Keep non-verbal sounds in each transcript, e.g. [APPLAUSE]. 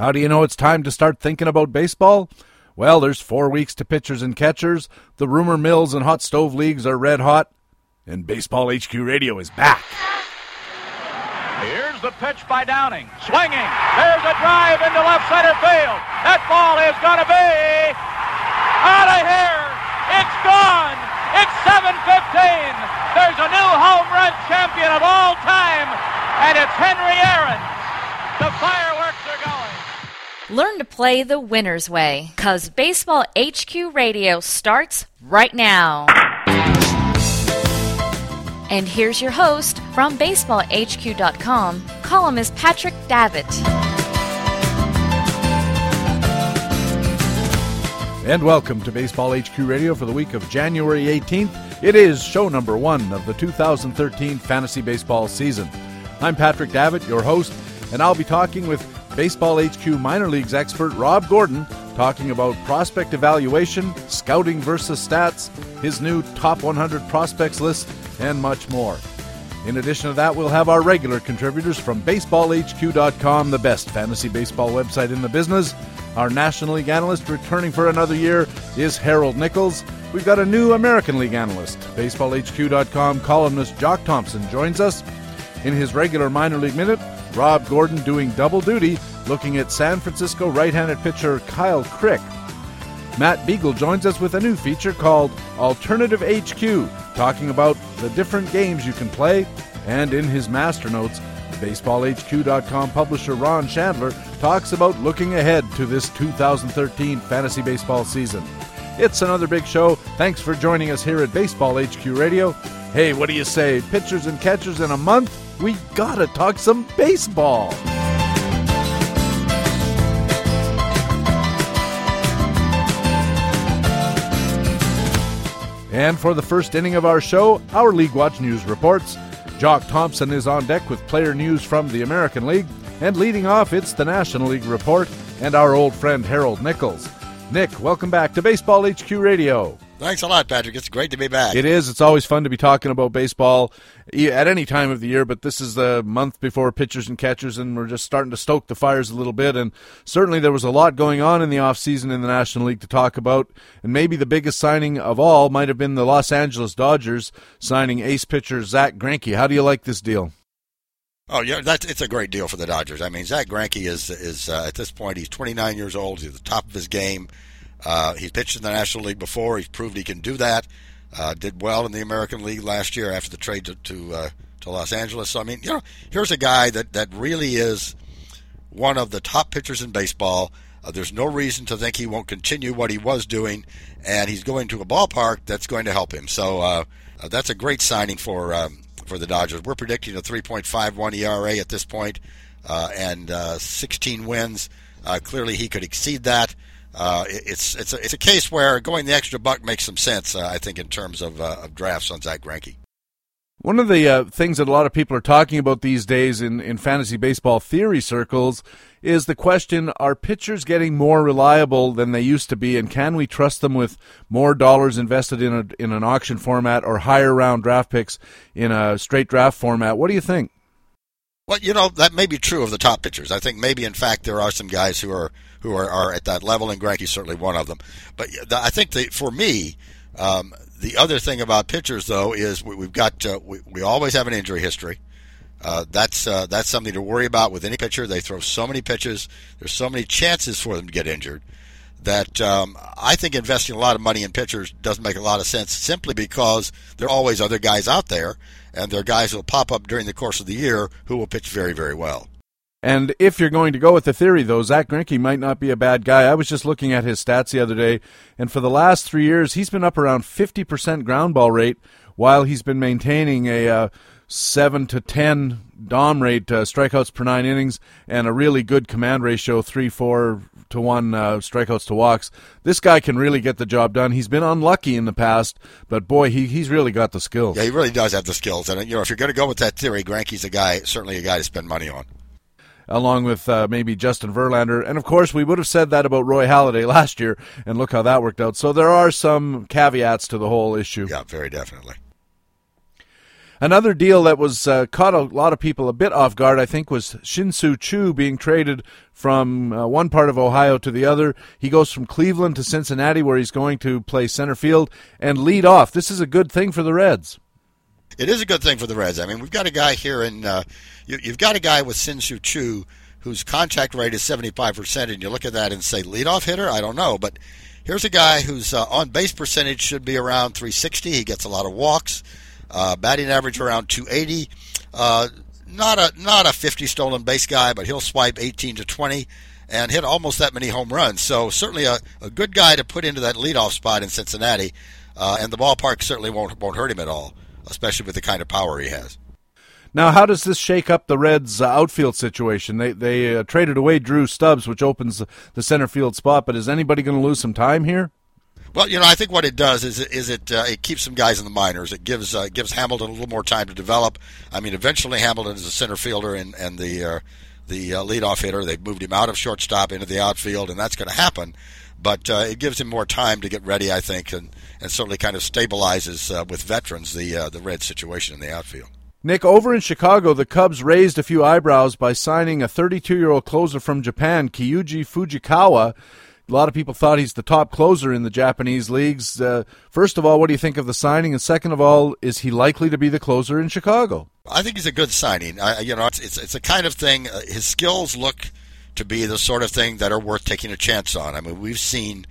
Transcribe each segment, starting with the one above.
How do you know it's time to start thinking about baseball? Well, there's four weeks to pitchers and catchers. The rumor mills and hot stove leagues are red hot, and Baseball HQ Radio is back. Here's the pitch by Downing. Swinging. There's a drive into left center field. That ball is going to be out of here. It's gone. It's 7:15. There's a new home run champion of all time, and it's Henry Aaron. The going. Learn to play the winner's way, cause Baseball HQ Radio starts right now. And here's your host from BaseballHQ.com, columnist Patrick Davitt. And welcome to Baseball HQ Radio for the week of January 18th. It is show number one of the 2013 fantasy baseball season. I'm Patrick Davitt, your host, and I'll be talking with Baseball HQ minor leagues expert Rob Gordon, talking about prospect evaluation, scouting versus stats, his new top 100 prospects list, and much more. In addition to that, we'll have our regular contributors from BaseballHQ.com, the best fantasy baseball website in the business. Our National League analyst returning for another year is Harold Nichols. We've got a new American League analyst. BaseballHQ.com columnist Jock Thompson joins us. In his regular minor league minute, Rob Gordon doing double duty, looking at San Francisco right handed pitcher Kyle Crick. Matt Beagle joins us with a new feature called Alternative HQ, talking about the different games you can play. And in his master notes, BaseballHQ.com publisher Ron Shandler talks about looking ahead to this 2013 fantasy baseball season. It's another big show. Thanks for joining us here at Baseball HQ Radio. Hey, what do you say? Pitchers and catchers in a month? We gotta talk some baseball. And for the first inning of our show, our League Watch News reports. Jock Thompson is on deck with player news from the American League. And leading off, it's the National League report and our old friend Harold Nichols. Nick, welcome back to Baseball HQ Radio. Thanks a lot, Patrick. It's great to be back. It is. It's always fun to be talking about baseball at any time of the year, but this is the month before pitchers and catchers, and we're just starting to stoke the fires a little bit. And certainly there was a lot going on in the offseason in the National League to talk about. And maybe the biggest signing of all might have been the Los Angeles Dodgers signing ace pitcher Zack Greinke. How do you like this deal? Oh yeah, that's it's a great deal for the Dodgers. I mean, Zack Greinke is is uh, at this point he's 29 years old. He's at the top of his game. Uh, he's pitched in the National League before. He's proved he can do that. Uh, did well in the American League last year after the trade to to, uh, to Los Angeles. So I mean, you know, here's a guy that that really is one of the top pitchers in baseball. Uh, there's no reason to think he won't continue what he was doing, and he's going to a ballpark that's going to help him. So uh, uh, that's a great signing for um, for the Dodgers. We're predicting a 3.51 ERA at this point, and 16 wins. clearly, he could exceed that uh, it's it's a, it's a case where going the extra buck makes some sense. Uh, I think in terms of, uh, of drafts on Zack Greinke. One of the uh, things that a lot of people are talking about these days in, in fantasy baseball theory circles is the question are pitchers getting more reliable than they used to be, and can we trust them with more dollars invested in, a, in an auction format or higher round draft picks in a straight draft format? What do you think? Well, you know, that may be true of the top pitchers. I think maybe, in fact, there are some guys who are who are, are at that level, and Greinke's certainly one of them. But I think for me, um, the other thing about pitchers, though, is we, have got uh, we, we always have an injury history. Uh, that's uh, that's something to worry about with any pitcher. They throw so many pitches. There's so many chances for them to get injured that um, I think investing a lot of money in pitchers doesn't make a lot of sense simply because there are always other guys out there, and there are guys who will pop up during the course of the year who will pitch very, very well. And if you're going to go with the theory, though, Zack Greinke might not be a bad guy. I was just looking at his stats the other day, and for the last three years, he's been up around 50% ground ball rate while he's been maintaining a uh, 7 to 10 DOM rate, uh, strikeouts per nine innings, and a really good command ratio, 3 4 to 1 uh, strikeouts to walks. This guy can really get the job done. He's been unlucky in the past, but boy, he, he's really got the skills. Yeah, he really does have the skills. And, you know, if you're going to go with that theory, Greinke's a guy, certainly a guy to spend money on along with uh, maybe Justin Verlander. And of course, we would have said that about Roy Halladay [LAUGHS] last year, and look how that worked out. So there are some caveats to the whole issue. Yeah, very definitely. Another deal that was uh, caught a lot of people a bit off guard, I think, was Shin-Soo being traded from uh, one part of Ohio to the other. He goes from Cleveland to Cincinnati, where he's going to play center field and lead off. This is a good thing for the Reds. It is a good thing for the Reds. I mean, we've got a guy here, and uh, you, have got a guy with Shin-Soo Choo whose contact rate is 75%, and you look at that and say, leadoff hitter? I don't know, but here's a guy whose uh, on base percentage should be around 360. He gets a lot of walks. Uh, batting average around 280. Uh, not a not a 50 stolen base guy, but he'll swipe 18 to 20 and hit almost that many home runs. So certainly a, a good guy to put into that leadoff spot in Cincinnati, uh, and the ballpark certainly won't won't hurt him at all, especially with the kind of power he has. Now, how does this shake up the Reds' uh, outfield situation? They they uh, traded away Drew Stubbs, which opens the center field spot. But is anybody going to lose some time here? Well, you know, I think what it does is is it uh, it keeps some guys in the minors. It gives uh, gives Hamilton a little more time to develop. I mean, eventually Hamilton is a center fielder and and the uh, the uh, leadoff hitter. They've moved him out of shortstop into the outfield, and that's going to happen. But uh, it gives him more time to get ready, I think, and, and certainly kind of stabilizes uh, with veterans the uh, the red situation in the outfield. Nick, over in Chicago, the Cubs raised a few eyebrows by signing a 32 year old closer from Japan, Kyuji Fujikawa. A lot of people thought he's the top closer in the Japanese leagues. Uh, first of all, what do you think of the signing? And second of all, is he likely to be the closer in Chicago? I think he's a good signing. I, you know, it's, it's, it's a kind of thing. Uh, his skills look to be the sort of thing that are worth taking a chance on. I mean, we've seen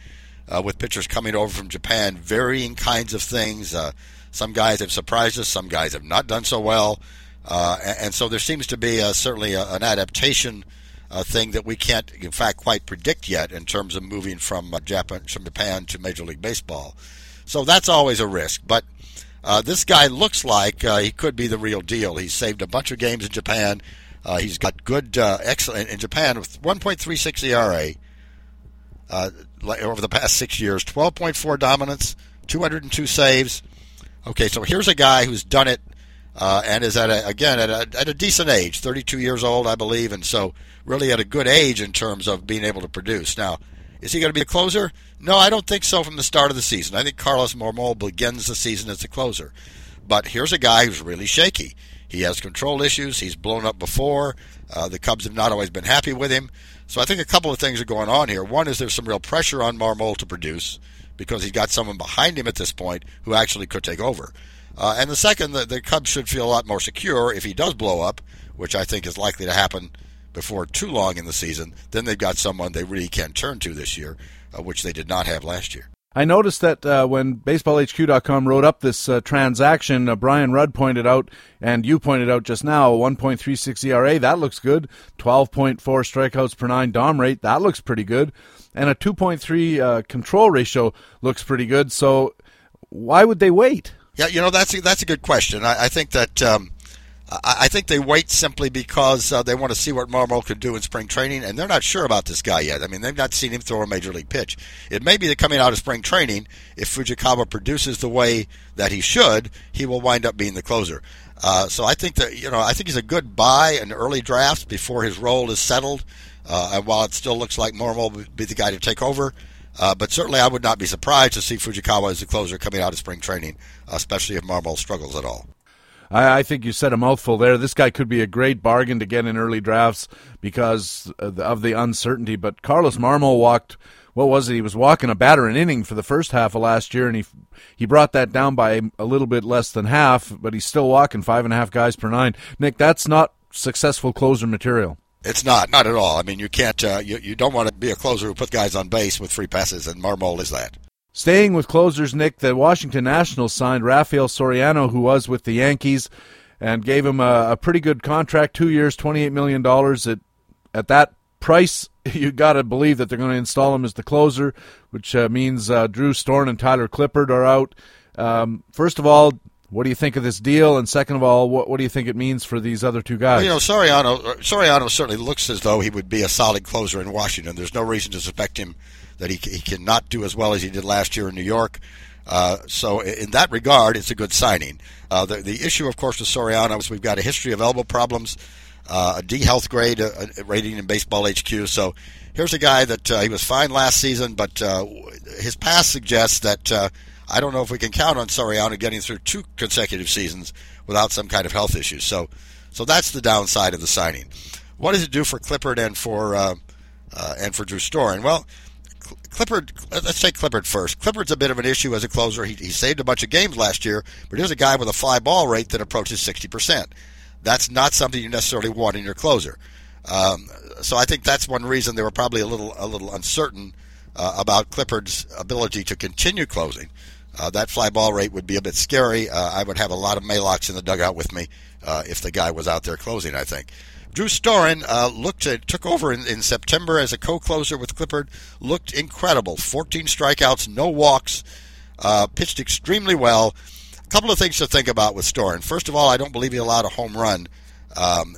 uh, with pitchers coming over from Japan varying kinds of things. Uh, some guys have surprised us. Some guys have not done so well. Uh, and, and, so there seems to be certainly a, an adaptation a thing that we can't, in fact, quite predict yet in terms of moving from uh, Japan from Japan to Major League Baseball. So that's always a risk. But uh, this guy looks like uh, he could be the real deal. He's saved a bunch of games in Japan. Uh, he's got good, uh, excellent in Japan with 1.36 ERA uh, over the past six years, 12.4 dominance, 202 saves. Okay, so here's a guy who's done it uh, and is at a, again at a, at a decent age, 32 years old, I believe, and so really at a good age in terms of being able to produce. Now, is he going to be a closer? No, I don't think so from the start of the season. I think Carlos Marmol begins the season as a closer. But here's a guy who's really shaky. He has control issues. He's blown up before. Uh, the Cubs have not always been happy with him. So I think a couple of things are going on here. One is there's some real pressure on Marmol to produce because he's got someone behind him at this point who actually could take over. Uh, and the second, the, the Cubs should feel a lot more secure if he does blow up, which I think is likely to happen before too long in the season. Then they've got someone they really can turn to this year, uh, which they did not have last year. I noticed that uh, when BaseballHQ.com wrote up this uh, transaction, uh, Brian Rudd pointed out, and you pointed out just now, 1.36 ERA, that looks good. 12.4 strikeouts per nine DOM rate, that looks pretty good. And a 2.3 uh, control ratio looks pretty good. So why would they wait? Yeah, you know that's a, that's a good question. I, I think that um, I, think they wait simply because uh, they want to see what Marmol can do in spring training, and they're not sure about this guy yet. I mean, they've not seen him throw a major league pitch. It may be that coming out of spring training, if Fujikawa produces the way that he should, he will wind up being the closer. Uh, so I think that you know I think he's a good buy in early drafts before his role is settled. Uh, and while it still looks like Marmol will be the guy to take over, uh, but certainly, I would not be surprised to see Fujikawa as the closer coming out of spring training, especially if Marmol struggles at all. I, I, think you said a mouthful there. This guy could be a great bargain to get in early drafts because of the uncertainty. But Carlos Marmol walked. What was it? He was walking a batter an inning for the first half of last year, and he he brought that down by a little bit less than half. But he's still walking five and a half guys per nine. Nick, that's not successful closer material. It's not, not at all. I mean, you can't, uh, you, you don't want to be a closer who puts guys on base with free passes, and Marmol is that. Staying with closers, Nick, the Washington Nationals signed Rafael Soriano, who was with the Yankees, and gave him a, a pretty good contract, two years, $28 million. At, at that price, [LAUGHS] you got to believe that they're going to install him as the closer, which uh, means uh, Drew Storen and Tyler Clippard are out. Um, first of all, what do you think of this deal? And second of all, what, what do you think it means for these other two guys? Well, you know, Soriano, Soriano certainly looks as though he would be a solid closer in Washington. There's no reason to suspect him that he, he cannot do as well as he did last year in New York. Uh, so in that regard, it's a good signing. Uh, the, the issue, of course, with Soriano is we've got a history of elbow problems, uh, a D health grade uh, rating in Baseball HQ. So here's a guy that uh, he was fine last season, but uh, his past suggests that I don't know if we can count on Soriano getting through two consecutive seasons without some kind of health issues. So, so that's the downside of the signing. What does it do for Clippard and for uh, uh, and for Drew Storen? Well, Clippard, let's take Clippard first. Clippard's a bit of an issue as a closer. He, he saved a bunch of games last year, but here's a guy with a fly ball rate that approaches 60%. That's not something you necessarily want in your closer. Um, so I think that's one reason they were probably a little a little uncertain uh, about Clippard's ability to continue closing. Uh, that fly ball rate would be a bit scary. Uh, I would have a lot of Maalox in the dugout with me uh, if the guy was out there closing. I think. Drew Storen uh, looked at, took over in, in September as a co-closer with Clippard. Looked incredible. 14 strikeouts, no walks. Uh, pitched extremely well. A couple of things to think about with Storen. First of all, I don't believe he allowed a home run um,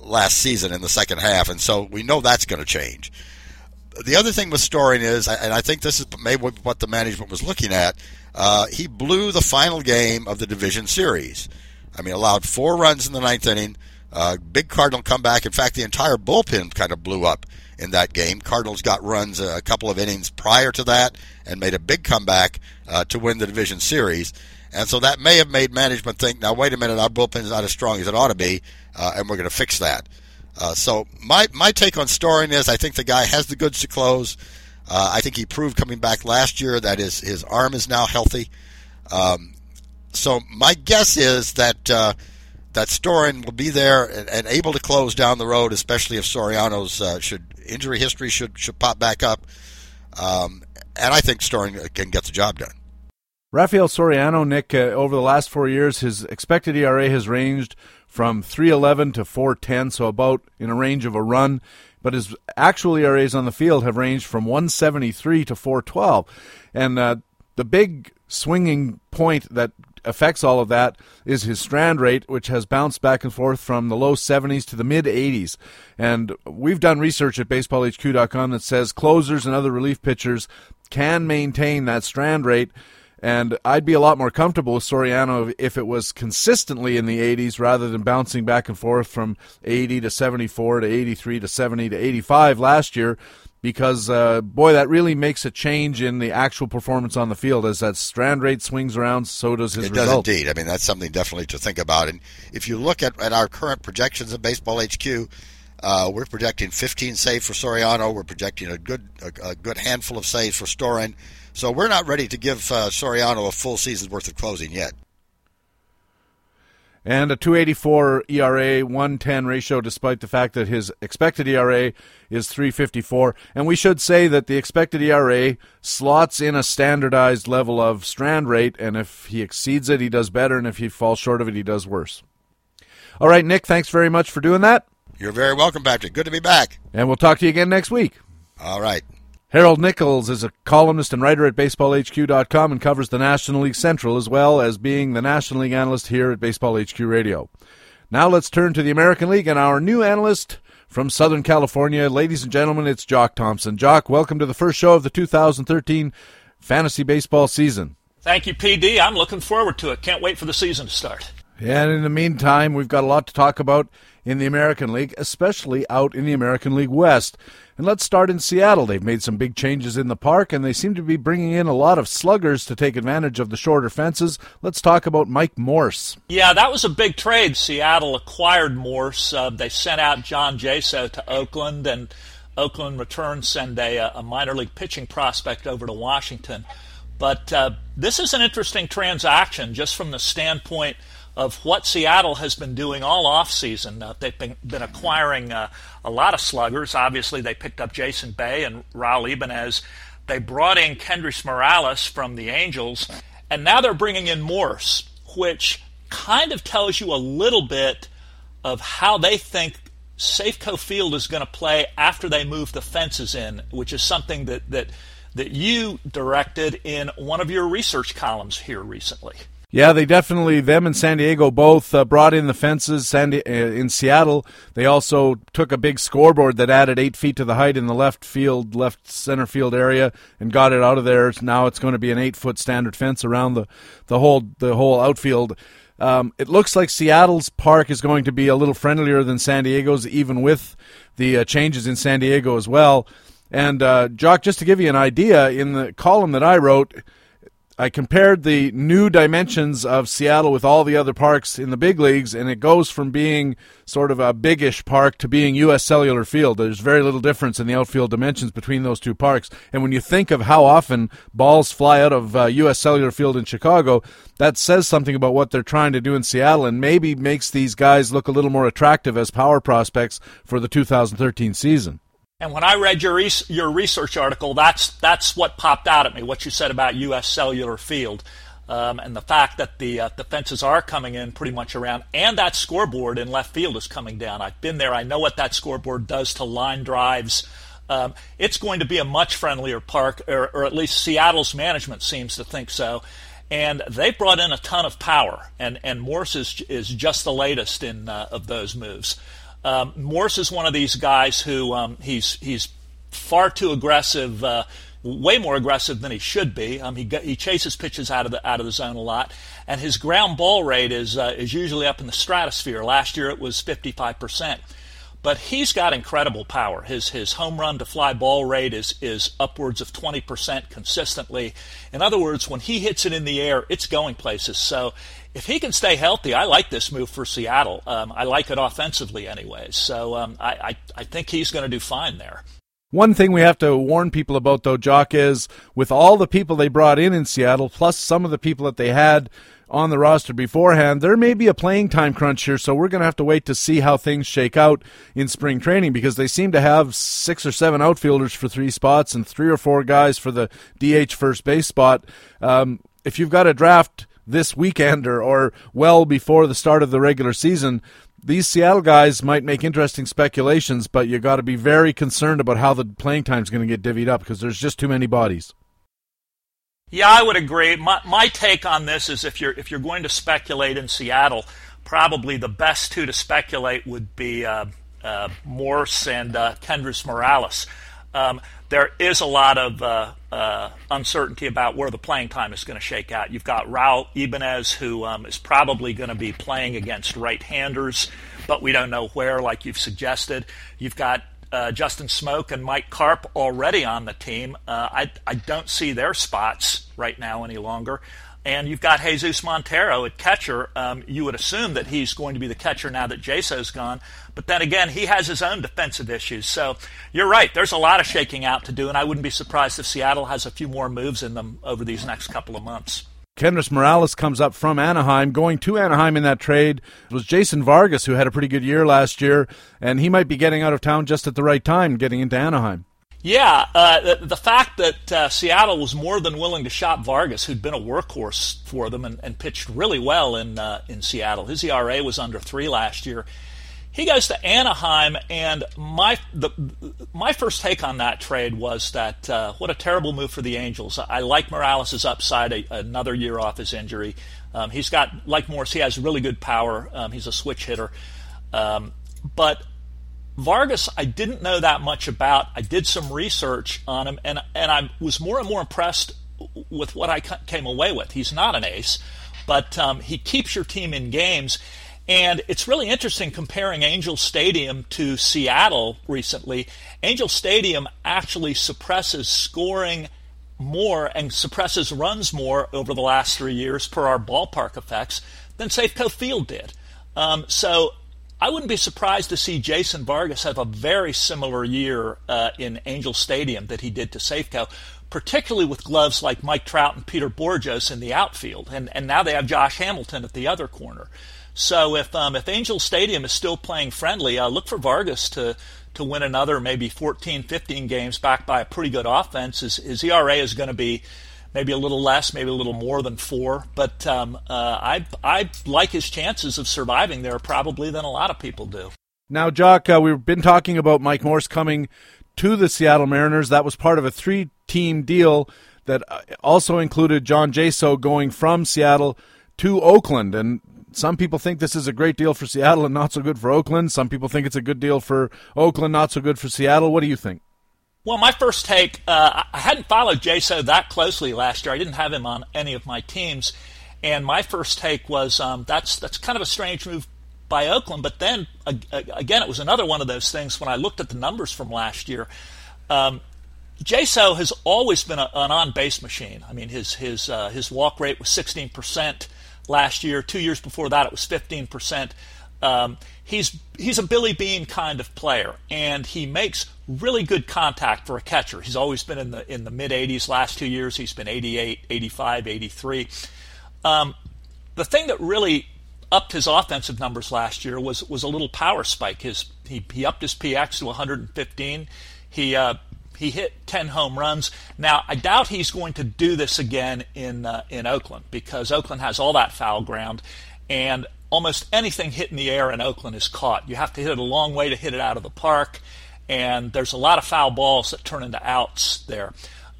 last season in the second half, and so we know that's going to change. The other thing with Storen is, and I think this is maybe what the management was looking at, uh, he blew the final game of the division series. I mean, allowed four runs in the ninth inning uh, big Cardinal comeback. In fact, the entire bullpen kind of blew up in that game. Cardinals got runs a couple of innings prior to that and made a big comeback uh, to win the division series. And so that may have made management think, now wait a minute, our bullpen is not as strong as it ought to be, uh, and we're going to fix that. Uh, so my my take on Storen is I think the guy has the goods to close. Uh, I think he proved coming back last year that his his arm is now healthy. Um, so my guess is that uh, that Storen will be there and, and, able to close down the road, especially if Soriano's uh, should injury history should should pop back up. Um, and I think Storen can get the job done. Rafael Soriano, Nick, uh, over the last four years, his expected ERA has ranged from 311 to 410, so about in a range of a run. But his actual ERAs on the field have ranged from 173 to 412. And uh, the big swinging point that affects all of that is his strand rate, which has bounced back and forth from the low 70s to the mid 80s. And we've done research at baseballhq.com that says closers and other relief pitchers can maintain that strand rate. And I'd be a lot more comfortable with Soriano if it was consistently in the 80s rather than bouncing back and forth from 80 to 74 to 83 to 70 to 85 last year because uh, boy, that really makes a change in the actual performance on the field. As that strand rate swings around, so does his. It result. does indeed. I mean, that's something definitely to think about. And if you look at, at our current projections of Baseball HQ, uh, we're projecting 15 saves for Soriano. We're projecting a good a, a, good handful of saves for Storen. So we're not ready to give uh, Soriano a full season's worth of closing yet and a 284 ERA, 110 ratio, despite the fact that his expected ERA is 354. And we should say that the expected ERA slots in a standardized level of strand rate, and if he exceeds it, he does better, and if he falls short of it, he does worse. All right, Nick, thanks very much for doing that. You're very welcome, Patrick. Good to be back. And we'll talk to you again next week. All right. Harold Nichols is a columnist and writer at BaseballHQ.com and covers the National League Central as well as being the National League analyst here at Baseball HQ Radio. Now let's turn to the American League and our new analyst from Southern California. Ladies and gentlemen, it's Jock Thompson. Jock, welcome to the first show of the 2013 fantasy baseball season. Thank you, PD. I'm looking forward to it. Can't wait for the season to start. And in the meantime, we've got a lot to talk about in the American League, especially out in the American League West. And let's start in Seattle. They've made some big changes in the park, and they seem to be bringing in a lot of sluggers to take advantage of the shorter fences. Let's talk about Mike Morse. Yeah, that was a big trade. Seattle acquired Morse. Uh, they sent out John Jaso to Oakland, and Oakland returned send a, a minor league pitching prospect over to Washington. But uh, this is an interesting transaction just from the standpoint – of what Seattle has been doing all offseason. Uh, they've been, been acquiring uh, a lot of sluggers. Obviously, they picked up Jason Bay and Raul Ibanez. They brought in Kendrys Morales from the Angels, and now they're bringing in Morse, which kind of tells you a little bit of how they think Safeco Field is going to play after they move the fences in, which is something that, that that you directed in one of your research columns here recently. Yeah, they definitely them and San Diego both uh, brought in the fences. San uh, in Seattle, they also took a big scoreboard that added eight feet to the height in the left field, left center field area, and got it out of there. Now it's going to be an eight foot standard fence around the the whole the whole outfield. Um, it looks like Seattle's park is going to be a little friendlier than San Diego's, even with the uh, changes in San Diego as well. And uh, Jock, just to give you an idea, in the column that I wrote I compared the new dimensions of Seattle with all the other parks in the big leagues, and it goes from being sort of a biggish park to being U.S. Cellular Field. There's very little difference in the outfield dimensions between those two parks. And when you think of how often balls fly out of uh, U.S. Cellular Field in Chicago, that says something about what they're trying to do in Seattle and maybe makes these guys look a little more attractive as power prospects for the 2013 season. And when I read your your research article, that's that's what popped out at me. What you said about U.S. Cellular Field, um, and the fact that the uh, the fences are coming in pretty much around, and that scoreboard in left field is coming down. I've been there. I know what that scoreboard does to line drives. Um, it's going to be a much friendlier park, or, or at least Seattle's management seems to think so. And they've brought in a ton of power, and and Morse is is just the latest in uh, of those moves. Um, Morse is one of these guys who um, he's he's far too aggressive, uh, way more aggressive than he should be. Um, he he chases pitches out of the out of the zone a lot, and his ground ball rate is uh, is usually up in the stratosphere. Last year it was 55 percent. But he's got incredible power. His his home run to fly ball rate is is upwards of 20% consistently. In other words, when he hits it in the air, it's going places. So if he can stay healthy, I like this move for Seattle. Um, I like it offensively, anyway. So um, I, I, I think he's going to do fine there. One thing we have to warn people about, though, Jock, is with all the people they brought in in Seattle, plus some of the people that they had on the roster beforehand, there may be a playing time crunch here. So we're going to have to wait to see how things shake out in spring training because they seem to have six or seven outfielders for three spots and three or four guys for the DH first base spot. Um, if you've got a draft this weekend or, or well before the start of the regular season, these Seattle guys might make interesting speculations, but you got to be very concerned about how the playing time is going to get divvied up because there's just too many bodies. Yeah, I would agree. My, my take on this is if you're if you're going to speculate in Seattle, probably the best two to speculate would be uh, uh, Morse and uh, Kendrys Morales. Um, there is a lot of uh, uh, uncertainty about where the playing time is going to shake out. You've got Raul Ibanez, who um, is probably going to be playing against right-handers, but we don't know where, like you've suggested. You've got uh, Justin Smoak and Mike Carp already on the team. Uh, I, I don't see their spots right now any longer. And you've got Jesus Montero at catcher. Um, you would assume that he's going to be the catcher now that Jaso's gone. But then again, he has his own defensive issues. So you're right. There's a lot of shaking out to do, and I wouldn't be surprised if Seattle has a few more moves in them over these next couple of months. Kendrys Morales comes up from Anaheim. Going to Anaheim in that trade was Jason Vargas, who had a pretty good year last year, and he might be getting out of town just at the right time, getting into Anaheim. Yeah, uh, the, the, fact that uh, Seattle was more than willing to shop Vargas, who'd been a workhorse for them and, and pitched really well in uh, in Seattle. His ERA was under three last year. He goes to Anaheim, and my the, my first take on that trade was that uh, what a terrible move for the Angels. I like Morales' upside, a, another year off his injury. Um, he's got like Morse, he has really good power. Um, he's a switch hitter, um, but Vargas, I didn't know that much about. I did some research on him, and and I was more and more impressed with what I came away with. He's not an ace, but um, he keeps your team in games. And it's really interesting comparing Angel Stadium to Seattle recently. Angel Stadium actually suppresses scoring more and suppresses runs more over the last three years per our ballpark effects than Safeco Field did. Um, so I wouldn't be surprised to see Jason Vargas have a very similar year uh, in Angel Stadium that he did to Safeco, particularly with gloves like Mike Trout and Peter Bourjos in the outfield. And, and now they have Josh Hamilton at the other corner. So if um, if Angel Stadium is still playing friendly, uh, look for Vargas to to win another maybe 14, 15 games backed by a pretty good offense. His, his ERA is going to be maybe a little less, maybe a little more than four. But um, uh, I I like his chances of surviving there probably than a lot of people do. Now, Jock, uh, we've been talking about Mike Morse coming to the Seattle Mariners. That was part of a three-team deal that uh, also included John Jaso going from Seattle to Oakland. And some people think this is a great deal for Seattle and not so good for Oakland. Some people think it's a good deal for Oakland, not so good for Seattle. What do you think? Well, my first take, uh, I hadn't followed Jaso that closely last year. I didn't have him on any of my teams, and my first take was um, that's that's kind of a strange move by Oakland. But then again, it was another one of those things when I looked at the numbers from last year. Um, Jaso has always been a, an on-base machine. I mean, his his uh, his walk rate was 16% last year. Two years before that, it was 15%. Um, he's he's a Billy Beane kind of player, and he makes really good contact for a catcher. He's always been in the in the mid 80s. Last two years, he's been 88, 85, 83. Um, the thing that really upped his offensive numbers last year was was a little power spike. His he, he upped his PX to 115. He uh, he hit 10 home runs. Now, I doubt he's going to do this again in uh, in Oakland because Oakland has all that foul ground, and almost anything hit in the air in Oakland is caught. You have to hit it a long way to hit it out of the park, and there's a lot of foul balls that turn into outs there.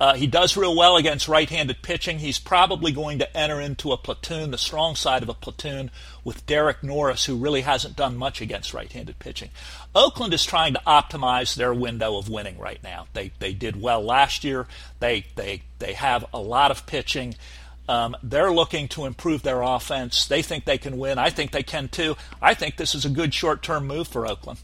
Uh, he does real well against right handed pitching. He's probably going to enter into a platoon, the strong side of a platoon, with Derek Norris, who really hasn't done much against right handed pitching. Oakland is trying to optimize their window of winning right now. They, they did well last year, they, they, they have a lot of pitching. Um, they're looking to improve their offense. They think they can win. I think they can too. I think this is a good short term move for Oakland.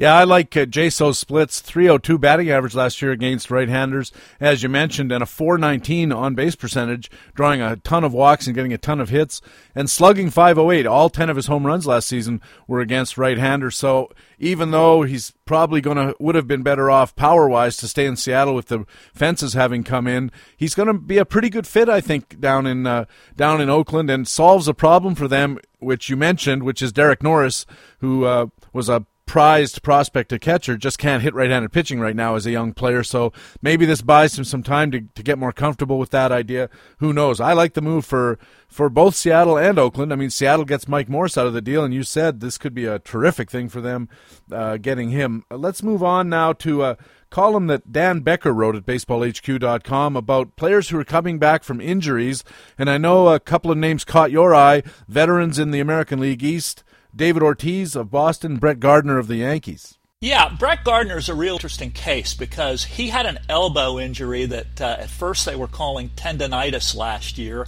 Yeah, I like uh, Jaso's splits. 302 batting average last year against right-handers, as you mentioned, and a 419 on-base percentage, drawing a ton of walks and getting a ton of hits, and slugging 508. All 10 of his home runs last season were against right-handers. So even though he's probably going to would have been better off power-wise to stay in Seattle with the fences having come in, he's going to be a pretty good fit, I think, down in uh, down in Oakland, and solves a problem for them, which you mentioned, which is Derek Norris, who uh, was a prized prospect to catcher just can't hit right-handed pitching right now as a young player. So maybe this buys him some time to, to get more comfortable with that idea. Who knows? I like the move for for both Seattle and Oakland. I mean, Seattle gets Mike Morse out of the deal, and you said this could be a terrific thing for them uh, getting him. Let's move on now to a column that Dan Becker wrote at baseballhq.com about players who are coming back from injuries. And I know a couple of names caught your eye veterans in the American League East. David Ortiz of Boston, Brett Gardner of the Yankees. Yeah, Brett Gardner is a real interesting case because he had an elbow injury that uh, at first they were calling tendonitis last year,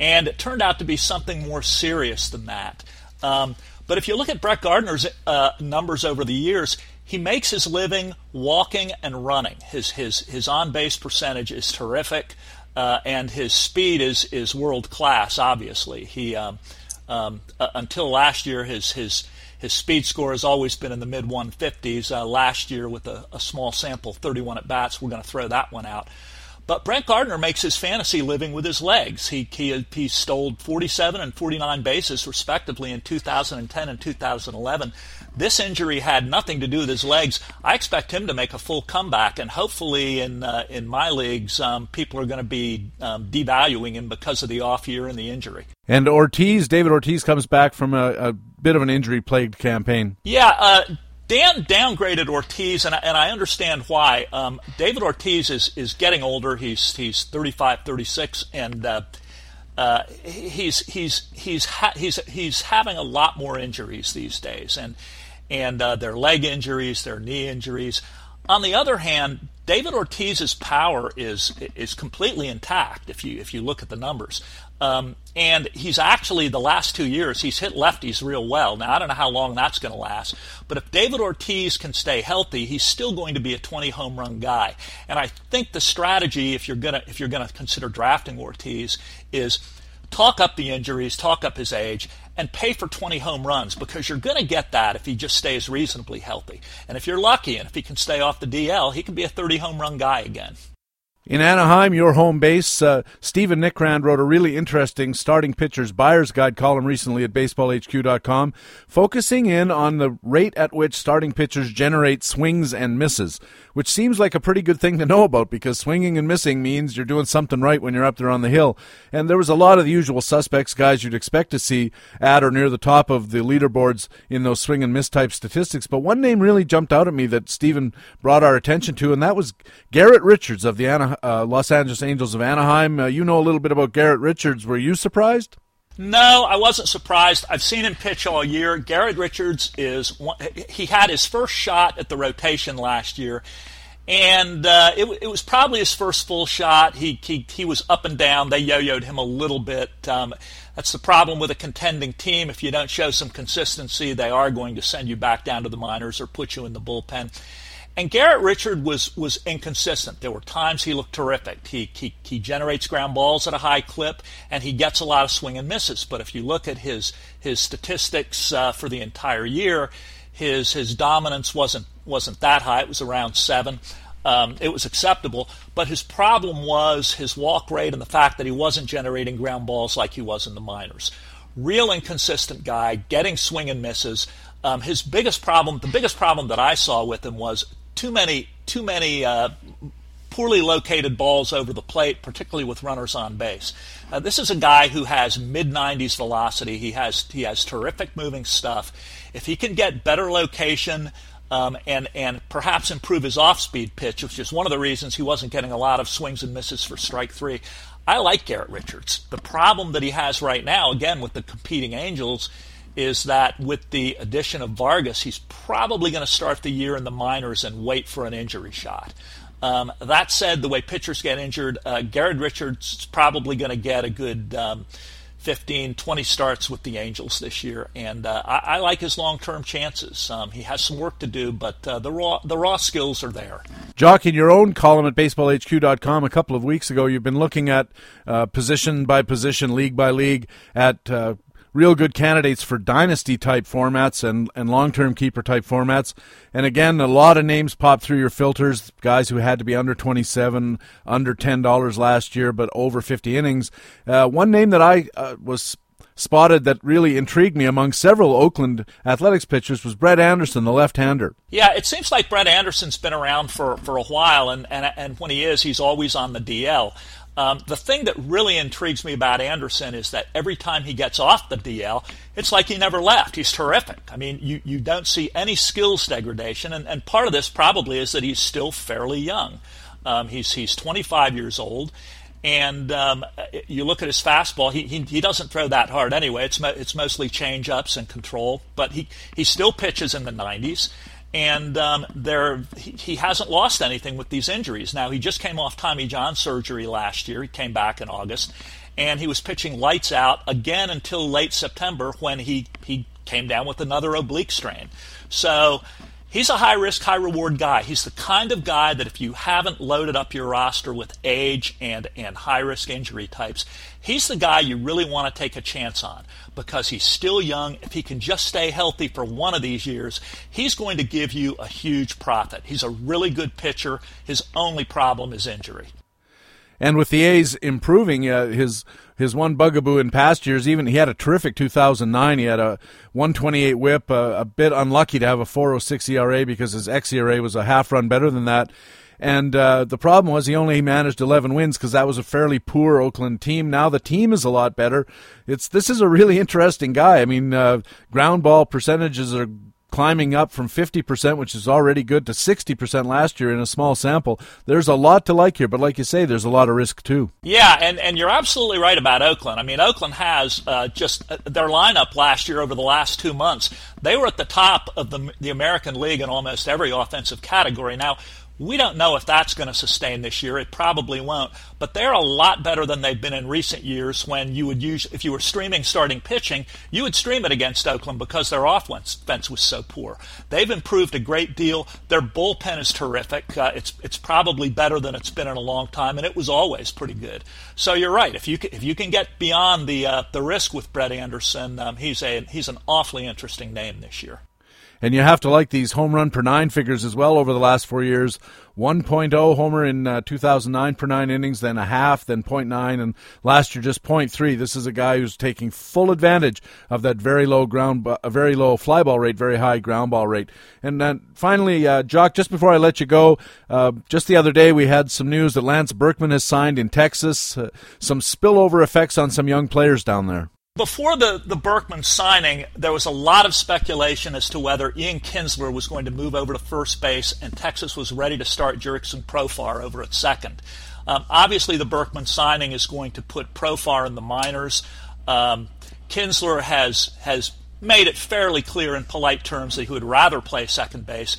and it turned out to be something more serious than that. Um, but if you look at Brett Gardner's uh, numbers over the years, he makes his living walking and running. His his his on base percentage is terrific, uh, and his speed is is world class. Obviously, he. Um, um, uh, until last year, his his his speed score has always been in the mid 150s. Uh, last year, with a, a, small sample, 31 at bats, we're going to throw that one out. But Brent Gardner makes his fantasy living with his legs. He, he, he stole 47 and 49 bases, respectively, in 2010 and 2011. This injury had nothing to do with his legs. I expect him to make a full comeback, and hopefully, in uh, in my leagues, um, people are going to be um, devaluing him because of the off year and the injury. And Ortiz, David Ortiz, comes back from a, a bit of an injury-plagued campaign. Yeah, uh, Dan downgraded Ortiz, and I, and I understand why. Um, David Ortiz is, is getting older. He's he's 35, 36, and uh, uh, he's he's he's ha- he's he's having a lot more injuries these days, and and uh, their leg injuries, their knee injuries. On the other hand, David Ortiz's power is is completely intact if you if you look at the numbers. Um, and he's actually the last two years he's hit lefties real well. Now I don't know how long that's going to last, but if David Ortiz can stay healthy, he's still going to be a 20 home run guy. And I think the strategy, if you're gonna if you're gonna consider drafting Ortiz, is talk up the injuries, talk up his age, and pay for 20 home runs because you're going to get that if he just stays reasonably healthy. And if you're lucky and if he can stay off the DL, he can be a 30 home run guy again. In Anaheim, your home base, uh, Stephen Nickrand wrote a really interesting starting pitchers buyer's guide column recently at baseballhq.com, focusing in on the rate at which starting pitchers generate swings and misses, which seems like a pretty good thing to know about because swinging and missing means you're doing something right when you're up there on the hill. And there was a lot of the usual suspects, guys you'd expect to see at or near the top of the leaderboards in those swing and miss type statistics. But one name really jumped out at me that Stephen brought our attention to, and that was Garrett Richards of the Anaheim uh, Los Angeles Angels of Anaheim. Uh, you know a little bit about Garrett Richards. Were you surprised? No, I wasn't surprised. I've seen him pitch all year. Garrett Richards is he had his first shot at the rotation last year, and uh, it, it, was probably his first full shot. He he, he was up and down. They yo-yoed him a little bit. Um, that's the problem with a contending team. If you don't show some consistency, they are going to send you back down to the minors or put you in the bullpen. And Garrett Richard was was inconsistent. There were times he looked terrific. He, he he generates ground balls at a high clip, and he gets a lot of swing and misses. But if you look at his his statistics uh, for the entire year, his his dominance wasn't wasn't that high. It was around seven. Um, it was acceptable, but his problem was his walk rate and the fact that he wasn't generating ground balls like he was in the minors. Real inconsistent guy, getting swing and misses. Um, his biggest problem, the biggest problem that I saw with him was too many, too many uh, poorly located balls over the plate, particularly with runners on base. Uh, this is a guy who has mid 90s velocity. He has he has terrific moving stuff. If he can get better location. Um, and and perhaps improve his off-speed pitch, which is one of the reasons he wasn't getting a lot of swings and misses for strike three. I like Garrett Richards. The problem that he has right now, again with the competing Angels, is that with the addition of Vargas, he's probably going to start the year in the minors and wait for an injury shot. Um, that said, the way pitchers get injured, uh, Garrett Richards is probably going to get a good um, 15, 20 starts with the Angels this year, and uh, I, I, like his long-term chances. Um, he has some work to do, but uh, the raw the raw skills are there. Jock, in your own column at baseballhq.com a couple of weeks ago, you've been looking at uh, position by position, league by league, at uh, real good candidates for dynasty type formats and, and long term keeper type formats. And again, a lot of names pop through your filters guys who had to be under 27, under $10 last year, but over 50 innings. Uh, one name that I uh, was spotted that really intrigued me among several Oakland Athletics pitchers was Brett Anderson, the left-hander. Yeah, it seems like Brett Anderson's been around for, for a while, and, and, and when he is, he's always on the DL. Um, the thing that really intrigues me about Anderson is that every time he gets off the DL, it's like he never left. He's terrific. I mean, you, you don't see any skills degradation, and, and part of this probably is that he's still fairly young. Um, he's, he's 25 years old, and um, you look at his fastball, he, he, he, doesn't throw that hard anyway. It's, mo- it's mostly change ups and control, but he, he still pitches in the 90s and um, there he, he, hasn't lost anything with these injuries. Now he just came off Tommy John surgery last year. He came back in August, and he was pitching lights out again until late September when he he came down with another oblique strain. So he's a high risk, high reward guy. He's the kind of guy that if you haven't loaded up your roster with age and, and high risk injury types, he's the guy you really want to take a chance on because he's still young. If he can just stay healthy for one of these years, he's going to give you a huge profit. He's a really good pitcher. His only problem is injury. And with the A's improving, uh, his his one bugaboo in past years, even he had a terrific 2009. He had a 128 WHIP, uh, a bit unlucky to have a 406 ERA because his xERA was a half run better than that. And uh, the problem was he only managed 11 wins because that was a fairly poor Oakland team. Now the team is a lot better. It's this is a really [LAUGHS] interesting guy. I mean, uh, ground ball percentages are climbing up from 50%, which is already good, to 60% last year in a small sample. There's a lot to like here, but like you say, there's a lot of risk too. Yeah, and, and you're absolutely right about Oakland. I mean, Oakland has uh, just uh, their lineup last year over the last two months. They were at the top of the, the American League in almost every offensive category. Now, we don't know if that's going to sustain this year. It probably won't. But they're a lot better than they've been in recent years when you would use, if you were streaming starting pitching, you would stream it against Oakland because their offense was so poor. They've improved a great deal. Their bullpen is terrific. Uh, it's, it's probably better than it's been in a long time, and it was always pretty good. So you're right. If you can, if you can get beyond the, uh, the risk with Brett Anderson, um, he's, a, he's an awfully interesting name this year. And you have to like these home run per nine figures as well over the last four years. 1.0 homer in uh, 2009 per nine innings, then a half, then 0.9, and last year just 0.3. This is a guy who's taking full advantage of that very low ground, a very low fly ball rate, very high ground ball rate. And then finally, uh, Jock, just before I let you go, uh, just the other day we had some news that Lance Berkman has signed in Texas. Uh, some spillover effects on some young players down there. Before the, the Berkman signing, there was a lot of speculation as to whether Ian Kinsler was going to move over to first base and Texas was ready to start Jurickson Profar over at second. Um, obviously, the Berkman signing is going to put Profar in the minors. Um, Kinsler has has made it fairly clear in polite terms that he would rather play second base.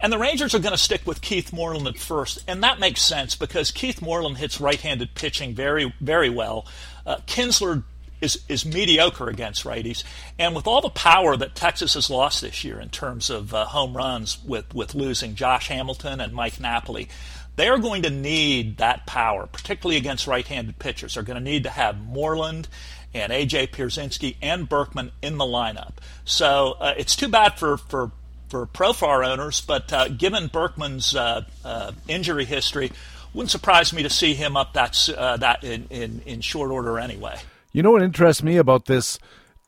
And the Rangers are going to stick with Keith Moreland at first, and that makes sense because Keith Moreland hits right-handed pitching very, very well. Uh, Kinsler is is mediocre against righties, and with all the power that Texas has lost this year in terms of uh, home runs, with with losing Josh Hamilton and Mike Napoli, they are going to need that power, particularly against right-handed pitchers. They're going to need to have Moreland and AJ Pierzynski and Berkman in the lineup. So uh, it's too bad for for for Profar owners, but uh, given Berkman's uh, uh, injury history, wouldn't surprise me to see him up that uh, that in, in in short order anyway. You know what interests me about this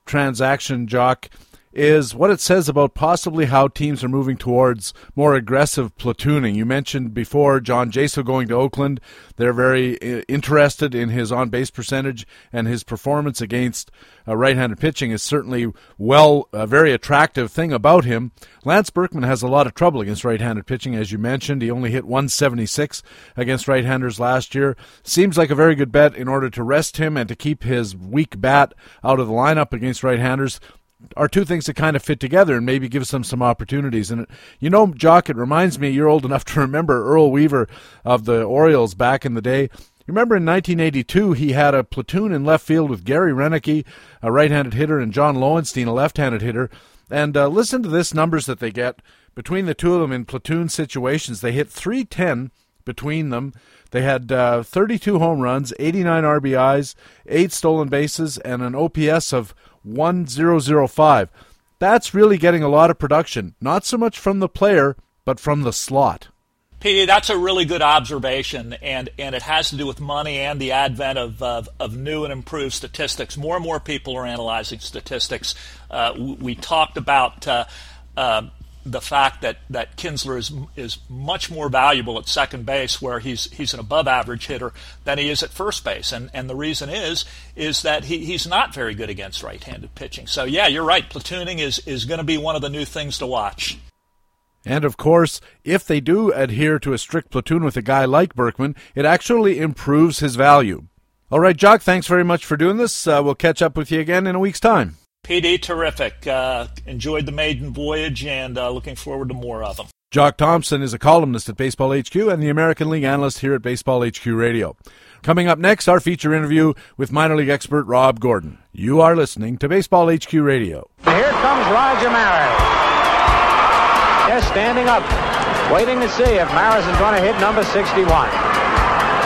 transaction, Jock, is what it says about possibly how teams are moving towards more aggressive platooning. You mentioned before John Jaso going to Oakland. They're very uh, interested in his on base percentage and his performance against uh, right handed pitching is certainly well, a very attractive thing about him. Lance Berkman has a lot of trouble against right handed pitching, as you mentioned. He only hit 176 against right handers last year. Seems like a very good bet in order to rest him and to keep his weak bat out of the lineup against right handers are two things that kind of fit together and maybe gives them some opportunities. And you know, Jock, it reminds me. You're old enough [LAUGHS] to remember Earl Weaver of the Orioles back in the day. You remember in 1982, he had a platoon in left field with Gary Roenicke, a right-handed hitter, and John Lowenstein, a left-handed hitter. And uh, listen to this numbers that they get between the two of them in platoon situations. They hit 310 between them. They had uh, 32 home runs, 89 RBIs, eight stolen bases, and an OPS of 1005. That's really getting a lot of production, not so much from the player, but from the slot. Petey, that's a really good observation, and, and it has to do with money and the advent of, of, of new and improved statistics. More and more people are analyzing statistics. Uh, we talked about uh, uh, the fact that, that Kinsler is is much more valuable at second base, where he's he's an above average hitter, than he is at first base, and and the reason is is that he, he's not very good against right-handed pitching. So yeah, you're right. Platooning is is going to be one of the new things to watch. And of course, if they do adhere to a strict platoon with a guy like Berkman, it actually improves his value. All right, Jock, thanks very much for doing this. Uh, we'll catch up with you again in a week's time. PD, terrific. Uh, enjoyed the maiden voyage and uh, looking forward to more of them. Jock Thompson is a columnist at Baseball HQ and the American League analyst here at Baseball HQ Radio. Coming up next, our feature interview with minor league expert Rob Gordon. You are listening to Baseball HQ Radio. Here comes Roger Maris. Just standing up, waiting to see if Maris is going to hit number 61.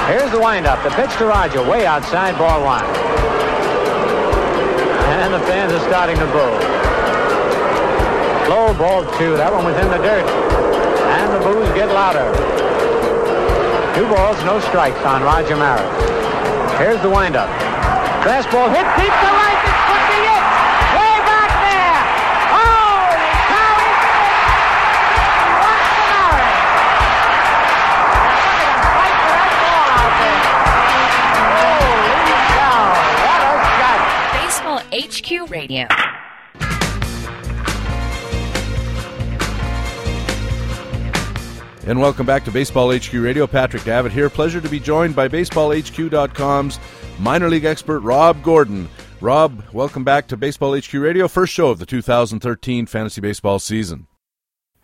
Here's the windup. The pitch to Roger, way outside ball one and the fans are starting to boo. Low ball two, that one was in the dirt, and the boos get louder. Two balls, no strikes on Roger Maris. Here's the windup. Fastball hit deep to right. HQ Radio. And welcome back to Baseball HQ Radio. Patrick Davitt here. Pleasure to be joined by BaseballHQ.com's minor league expert, Rob Gordon. Rob, welcome back to Baseball HQ Radio, first show of the 2013 fantasy baseball season.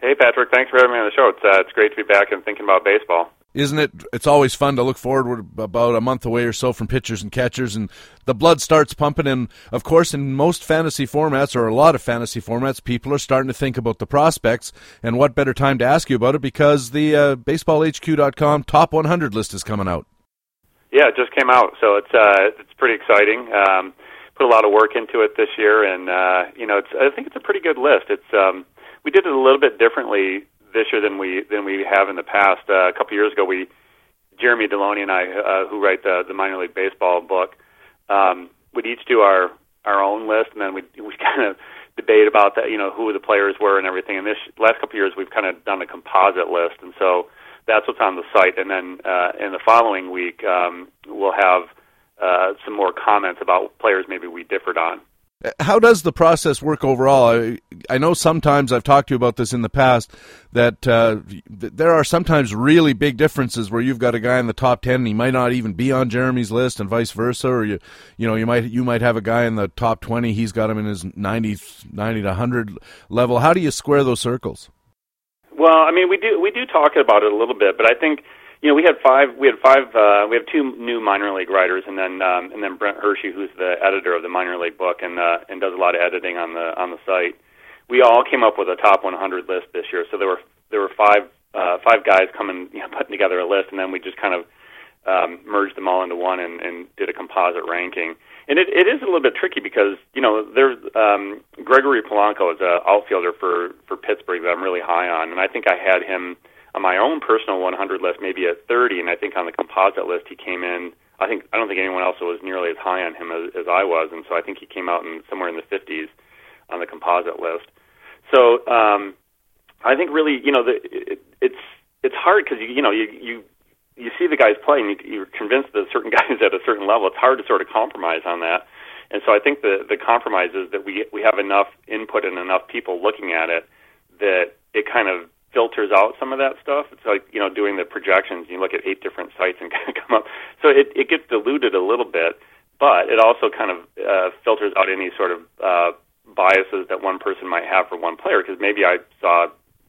Hey, Patrick. Thanks for having me on the show. It's, uh, it's great to be back and thinking about baseball isn't it? It's always fun to look forward about a month away or so from pitchers and catchers, and the blood starts pumping. And of course, in most fantasy formats, or a lot of fantasy formats, people are starting to think about the prospects. And what better time to ask you about it because the uh, BaseballHQ.com top 100 list is coming out. Yeah, it just came out, so it's uh, it's pretty exciting. Um, put a lot of work into it this year, and uh, you know, it's I think it's a pretty good list. It's um, we did it a little bit differently this year than we than we have in the past. Uh, a couple years ago, we Jeremy Deloney and I, uh, who write the the minor league baseball book, um, would each do our our own list, and then we we [LAUGHS] kind of debate about that, you know, who the players were and everything. And this last couple years, we've kind of done a composite list, and so that's what's on the site. And then uh, in the following week, um, we'll have uh, some more comments about players maybe we differed on. How does the process work overall? I, I know sometimes I've talked to you about this in the past that uh, there are sometimes really big differences where you've got a guy in the top ten and he might not even be on Jeremy's list, and vice versa. Or you, you know, you might you might have a guy in the top twenty, he's got him in his 90, 90 to hundred level. How do you square those circles? Well, I mean, we do we do talk about it a little bit, but I think you know, we had five. We had five. Uh, we have two new minor league writers, and then um, and then Brent Hershey, who's the editor of the minor league book, and uh, and does a lot of editing on the on the site. We all came up with a top 100 list this year. So there were there were five uh, five guys coming, you know, putting together a list, and then we just kind of um, merged them all into one and, and did a composite ranking. And it, it is a little bit tricky because you know there's um, Gregory Polanco is an outfielder for for Pittsburgh that I'm really high on, and I think I had him on my own personal 100 list, maybe at 30, and I think on the composite list he came in. I think I don't think anyone else was nearly as high on him as, as I was, and so I think he came out in somewhere in the 50s on the composite list. So um, I think really, you know, the, it, it's it's hard because you you know you you you see the guys play and you, you're convinced that a certain [LAUGHS] guys at a certain level. It's hard to sort of compromise on that. And so I think the the compromise is that we we have enough input and enough people looking at it that it kind of filters out some of that stuff. It's like you know doing the projections. You look at eight different sites and [LAUGHS] kind of come up. So it it gets diluted a little bit, but it also kind of uh, filters out any sort of uh, biases that one person might have for one player. Because maybe I saw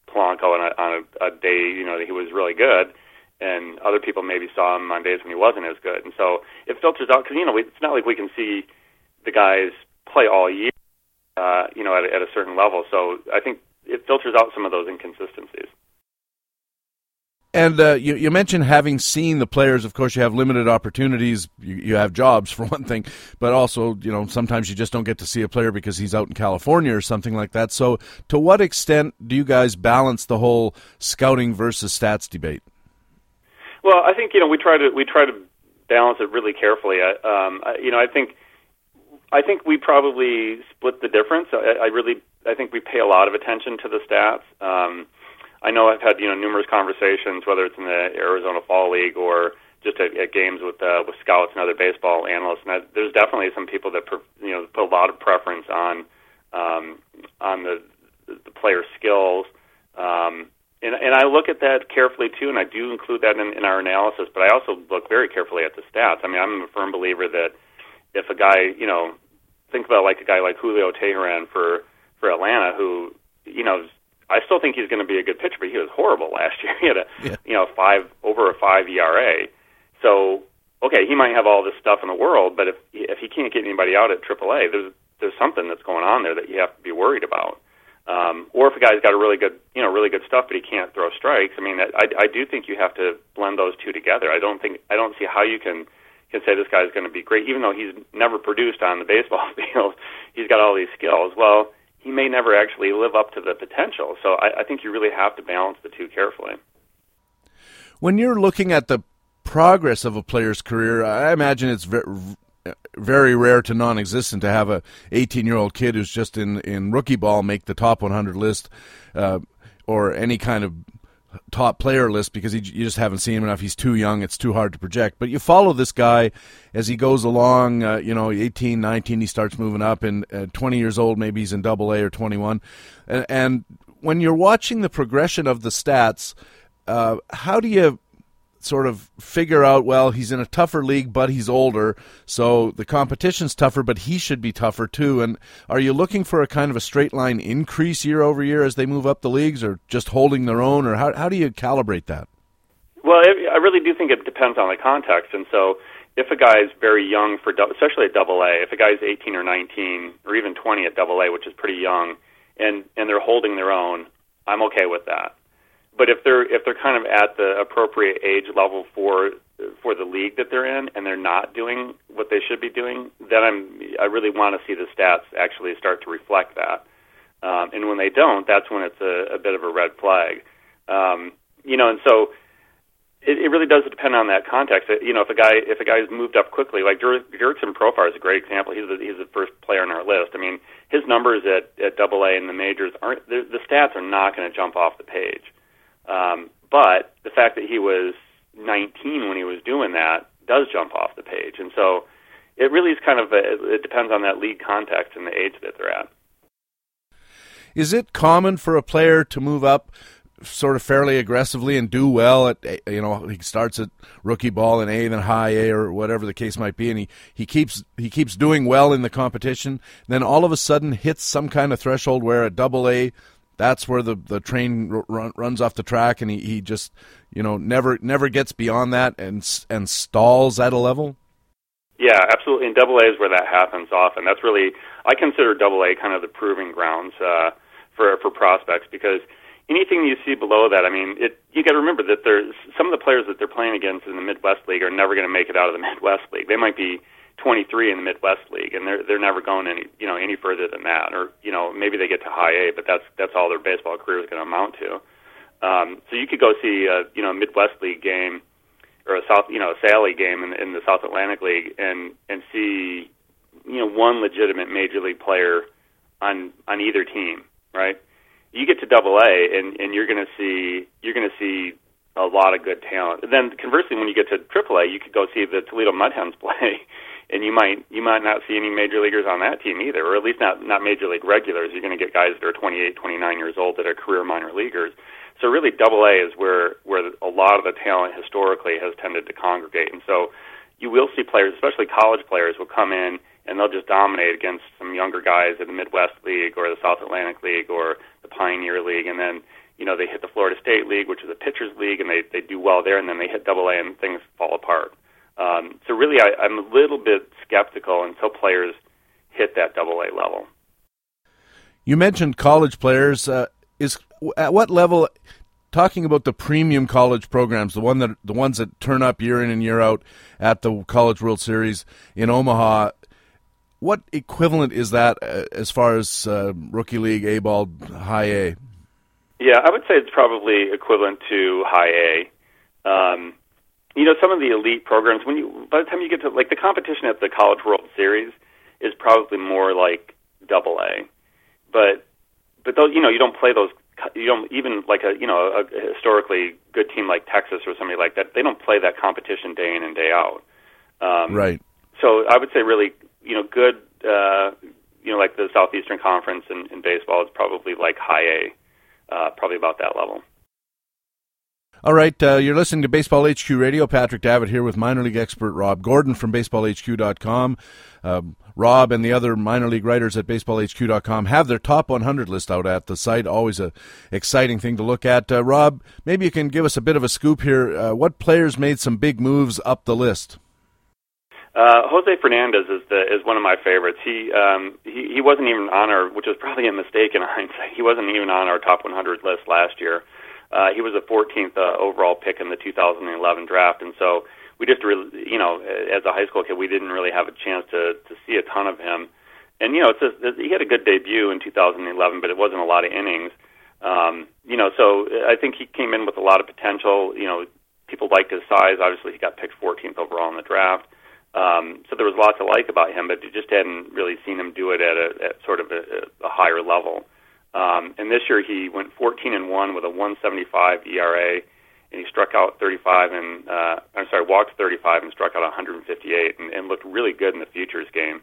Polanco on a, on a, a day you know that he was really good, and other people maybe saw him on days when he wasn't as good. And so it filters out because you know it's not like we can see the guys play all year, uh, you know, at, at a certain level. So I think it filters out some of those inconsistencies. And uh, you, you, mentioned having seen the players. Of course, you have limited opportunities. You, you, have jobs [LAUGHS] for one thing, but also, you know, sometimes you just don't get to see a player because he's out in California or something like that. So, to what extent do you guys balance the whole scouting versus stats debate? Well, I think you know we try to we try to balance it really carefully. I, um, I, you know, I think I think we probably split the difference. I, I really I think we pay a lot of attention to the stats. Um, I know I've had you know numerous conversations, whether it's in the Arizona Fall League or just at, at games with uh, with scouts and other baseball analysts. And that, there's definitely some people that you know put a lot of preference on um, on the the player skills. Um, and, and I look at that carefully too, and I do include that in, in our analysis. But I also look very carefully at the stats. I mean, I'm a firm believer that if a guy, you know, think about like a guy like Julio Teheran for for Atlanta, who you know, I still think he's going to be a good pitcher, but he was horrible last year. [LAUGHS] He had a yeah. you know five over a five ERA. So okay, he might have all this stuff in the world, but if if he can't get anybody out at AAA, there's there's something that's going on there that you have to be worried about. Um, or if a guy's got a really good, you know, really good stuff, but he can't throw strikes. I mean, I, I do think you have to blend those two together. I don't think I don't see how you can can say this guy's going to be great, even though he's never produced on the baseball [LAUGHS] field. He's got all these skills. Well, he may never actually live up to the potential. So I, I think you really have to balance the two carefully. When you're looking at the progress of a player's career, I imagine it's very, very rare to non-existent to have a 18-year-old kid who's just in in rookie ball make the top 100 list, uh, or any kind of top player list because he, you just haven't seen him enough. He's too young. It's too hard to project. But you follow this guy as he goes along. Uh, you know, 18, 19, he starts moving up, and uh, 20 years old, maybe he's in Double A or 21. And, and, when you're watching the progression of the stats, uh, how do you sort of figure out well he's in a tougher league but he's older so the competition's tougher but he should be tougher too. And are you looking for a kind of a straight line increase year over year as they move up the leagues or just holding their own or how, how do you calibrate that? Well it, i really do think it depends on the context. And so if a guy is very young for especially at double a if a guy's 18 or 19 or even 20 at double a which is pretty young and and they're holding their own i'm okay with that but if they're if they're kind of at the appropriate age level for for the league that they're in and they're not doing what they should be doing, then I'm I really want to see the stats actually start to reflect that. Um, and when they don't, that's when it's a, a bit of a red flag. Um, you know, and so it, it really does depend on that context. You know, if a guy if a guy's moved up quickly, like Jurickson Profar is a great example. He's the, he's the first player on our list. I mean, his numbers at at Double A in the majors aren't the, the stats are not going to jump off the page. Um, but the fact that he was 19 when he was doing that does jump off the page, and so it really is kind of a, it depends on that league context and the age that they're at. Is it common for a player to move up sort of fairly aggressively and do well at you know he starts at rookie ball in A then high A or whatever the case might be and he, he keeps he keeps doing well in the competition then all of a sudden hits some kind of threshold where at double A that's where the the train run, runs off the track, and he, he just you know never never gets beyond that and and stalls at a level. Yeah, absolutely. And Double A is where that happens often. That's really I consider Double A kind of the proving grounds uh, for for prospects because anything you see below that, I mean, it you got to remember that there's some of the players that they're playing against in the Midwest League are never going to make it out of the [LAUGHS] Midwest League. They might be 23 in the Midwest League, and they're they're never going any you know any further than that, or you know maybe they get to high A, but that's that's all their baseball career is going to amount to. Um, so you could go see a you know Midwest League game or a South you know a Sally game in, in the South Atlantic League, and and see you know one legitimate major league player on on either team, right? You get to Double A, and and you're going to see you're going to see a lot of good talent. And then conversely, when you get to Triple A, you could go see the Toledo Mud Hens [LAUGHS] play and you might you might not see any major leaguers on that team either, or at least not not major league regulars. You're going to get guys that are 28, 29 years old that are career minor leaguers. So really, Double A is where where a lot of the talent historically has tended to congregate, and so you will see players, especially college players, will come in and they'll just dominate against some younger guys in the Midwest League or the South Atlantic League or the Pioneer League, and then you know they hit the Florida State League, which is a pitchers league, and they they do well there, and then they hit Double A and things fall apart. Um, so really, I, I'm a little bit skeptical until players hit that double A level. You mentioned college players. Uh, is at what level? Talking about the premium college programs, the one that the ones that turn up year in and year out at the College World Series in Omaha. What equivalent is that uh, as far as uh, rookie league, A ball, high A? Yeah, I would say it's probably equivalent to high A. Um, you know, some of the elite programs when you by the time you get to like the competition at the College World Series is probably more like double A. But but those you know, you don't play those you don't even like a you know a historically good team like Texas or somebody like that. They don't play that competition day in and day out. Um, right. So I would say really you know good uh, you know like the Southeastern Conference in, in baseball is probably like high A, uh, probably about that level. All right, uh, you're listening to Baseball HQ Radio. Patrick Davitt here with minor league expert Rob Gordon from BaseballHQ.com. Uh, Rob and the other minor league writers at BaseballHQ.com have their top 100 list out at the site. Always a exciting thing to look at. Uh, Rob, maybe you can give us a bit of a scoop here. Uh, what players made some big moves up the list? Uh, Jose Fernandez is the is one of my favorites. He um, he he wasn't even on our, which was probably a mistake in hindsight. [LAUGHS] He wasn't even on our top 100 list last year. Uh, he was the 14th uh, overall pick in the 2011 draft, and so we just really, you know, as a high school kid, we didn't really have a chance to to see a ton of him. And you know, it's a, he had a good debut in 2011, but it wasn't a lot of innings. Um, you know, so I think he came in with a lot of potential. You know, people liked his size. Obviously, he got picked 14th overall in the draft. Um, so there was a lot to like about him, but you just hadn't really seen him do it at a at sort of a, a higher level. Um, and this year he went 14 and one with a 175 ERA, and he struck out 35 and uh, I'm sorry, walked 35 and struck out 158, and, and looked really good in the futures game.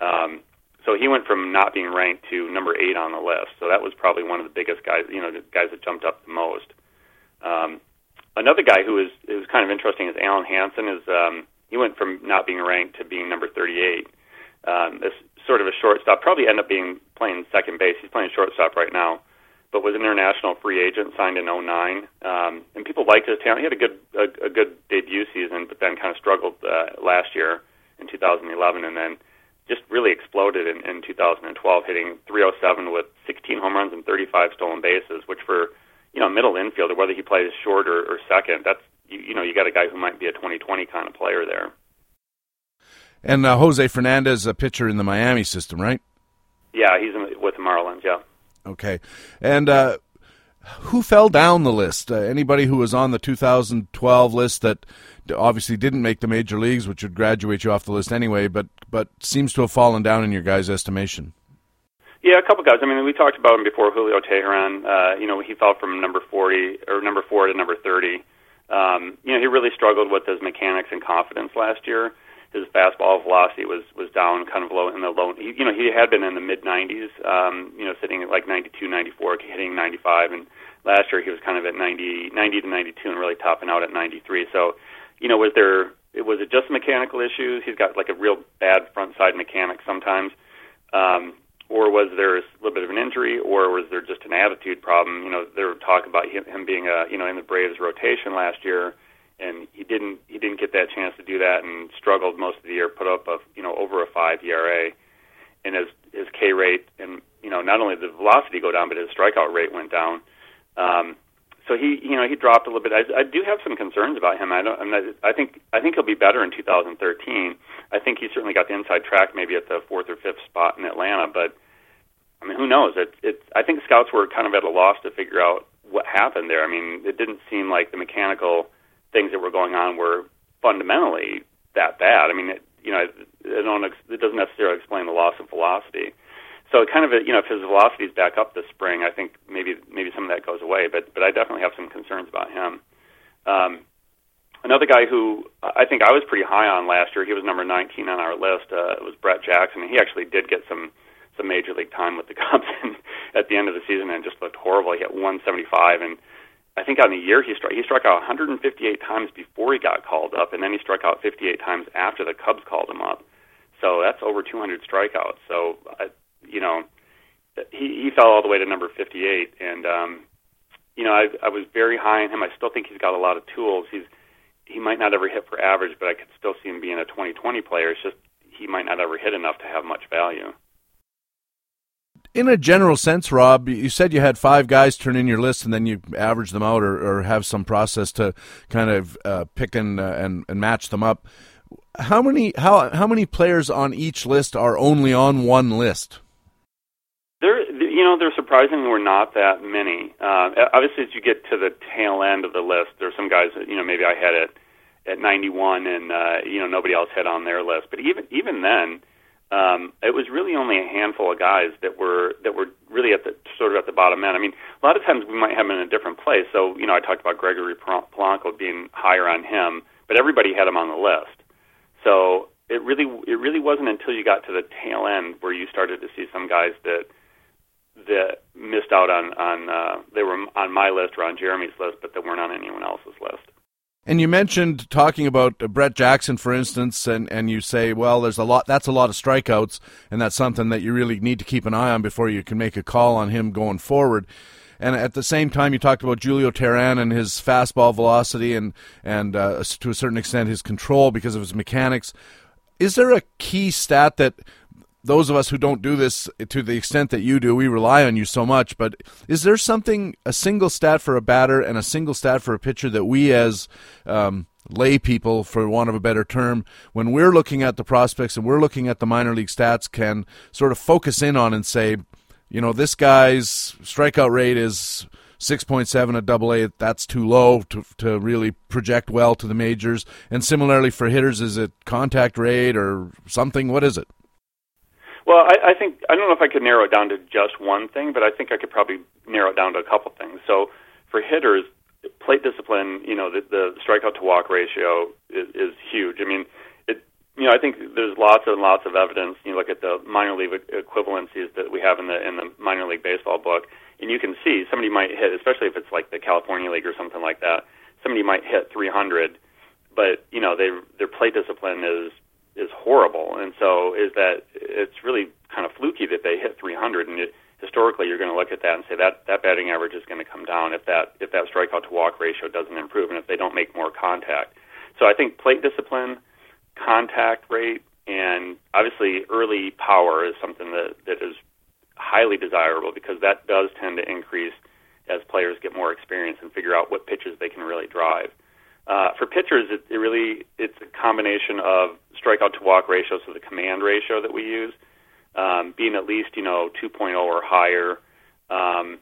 Um, so he went from not being ranked to number eight on the list. So that was probably one of the biggest guys, you know, the guys that jumped up the most. Um, another guy who is is kind of interesting is Alen Hanson. Is um, he went from not being ranked to being number 38. Um, this sort of a shortstop. Probably end up being playing second base. He's playing shortstop right now, but was an international free agent, signed in 09. Um, and people liked his talent. He had a good a, a good debut season, but then kind of struggled uh, last year in 2011, and then just really exploded in, in 2012, hitting 307 with 16 home runs and 35 stolen bases, which for you know middle infielder, whether he plays short or, or second, that's you, you know you got a guy who might be a 2020 kind of player there. And uh, Jose Fernandez, a pitcher in the Miami system, right? Yeah, he's with the Marlins. Yeah. Okay, and uh, who fell down the list? Uh, anybody who was on the 2012 list that obviously didn't make the major leagues, which would graduate you off the list anyway, but but seems to have fallen down in your guys' estimation. Yeah, a couple guys. I mean, we talked about him before. Julio Teheran. Uh, you know, he fell from number 40 or number four to number 30. Um, you know, he really struggled with his mechanics and confidence last year his fastball velocity was was down kind of low in the low. He, you know, he had been in the mid 90s. Um, you know, sitting at like 92, 94, hitting 95, and last year he was kind of at 90, 90 to 92, and really topping out at 93. So, you know, was there? Was it just mechanical issues? He's got like a real bad front side mechanic sometimes. Um, or was there a little bit of an injury, or was there just an attitude problem? You know, there were talk about him, him being a you know in the Braves rotation last year, and he didn't he didn't get that chance to do that and struggled most of the year. Put up a you know over a five ERA, and his his K rate and you know not only the velocity go down, but his strikeout rate went down. Um, so he you know he dropped a little bit. I, I do have some concerns about him. I don't. I'm not, I think I think he'll be better in 2013. I think he certainly got the inside track, maybe at the fourth or fifth spot in Atlanta. But I mean, who knows? It, it, I think scouts were kind of at a loss to figure out what happened there. I mean, it didn't seem like the mechanical things that were going on were fundamentally that bad. I mean, it, you know, it, don't, it doesn't necessarily explain the loss of velocity. So it kind of, you know, if his velocity is back up this spring, I think maybe maybe some of that goes away. But but I definitely have some concerns about him. Um, another guy who I think I was pretty high on last year, he was number 19 on our list. Uh, it was Brett Jackson, he actually did get some some major league time with the Cubs and [LAUGHS] at the end of the season, and just looked horrible. He hit 175, and I think on the year he struck he struck out 158 times before he got called up, and then he struck out 58 times after the Cubs called him up. So that's over 200 strikeouts. So I, you know, he he fell all the way to number 58, and um, you know I I was very high on him. I still think he's got a lot of tools. He's he might not ever hit for average, but I could still see him being a 20-20 player. It's just he might not ever hit enough to have much value. In a general sense, Rob, you said you had five guys turn in your list, and then you average them out, or, or have some process to kind of uh, pick and, uh, and and match them up. How many how how many players on each list are only on one list? There, you know, there surprisingly were not that many. Uh, obviously, as you get to the tail end of the list, there's some guys that you know maybe I had it at 91, and uh, you know nobody else had on their list. But even even then, um, it was really only a handful of guys that were that were really at the sort of at the bottom end. I mean, a lot of times we might have them in a different place. So you know, I talked about Gregory Polanco being higher on him, but everybody had him on the list. So it really it really wasn't until you got to the tail end where you started to see some guys that that missed out on on uh, they were on my list or on Jeremy's list, but that weren't on anyone else's list. And you mentioned talking about uh, Brett Jackson, for instance, and, and you say, well, there's a lot. That's a lot of strikeouts, and that's something that you really need to keep an eye on before you can make a call on him going forward. And at the same time, you talked about Julio Teheran and his fastball velocity and and uh, to a certain extent his control because of his mechanics. Is there a key stat that those of us who don't do this to the extent that you do, we rely on you so much. But is there something, a single stat for a batter and a single stat for a pitcher that we as um, lay people, for want of a better term, when we're looking at the prospects and we're looking at the minor league stats, can sort of focus in on and say, you know, this guy's strikeout rate is 6.7 at double A, that's too low to, to really project well to the majors. And similarly for hitters, is it contact rate or something? What is it? Well, I, I think I don't know if I could narrow it down to just one thing, but I think I could probably narrow it down to a couple things. So for hitters, plate discipline, you know, the, the strikeout to walk ratio is, is huge. I mean, it, you know, I think there's lots and lots of evidence. You look at the minor league equivalencies that we have in the in the minor league baseball book, and you can see somebody might hit, especially if it's like the California League or something like that. Somebody might hit 300, but you know, they their plate discipline is is horrible, and so is that it's really kind of fluky that they hit 300. And it, historically, you're going to look at that and say that that batting average is going to come down if that if that strikeout to walk ratio doesn't improve and if they don't make more contact. So I think plate discipline, contact rate, and obviously early power is something that that is highly desirable because that does tend to increase as players get more experience and figure out what pitches they can really drive. Uh, for pitchers, it, it really it's a combination of strikeout to walk ratio, so the command ratio that we use, um, being at least you know 2.0 or higher. Um,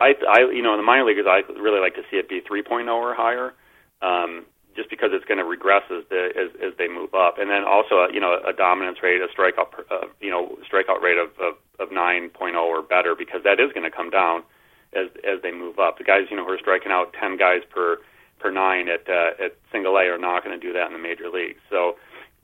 I, I, you know, in the minor leaguers, I really like to see it be 3.0 or higher, um, just because it's going to regress as, the, as as they move up, and then also, you know, a dominance rate, a strikeout, uh, you know, strikeout rate of, of of 9.0 or better, because that is going to come down as as they move up. The guys, you know, who are striking out 10 guys per per nine at uh, at single A are not going to do that in the major leagues. So,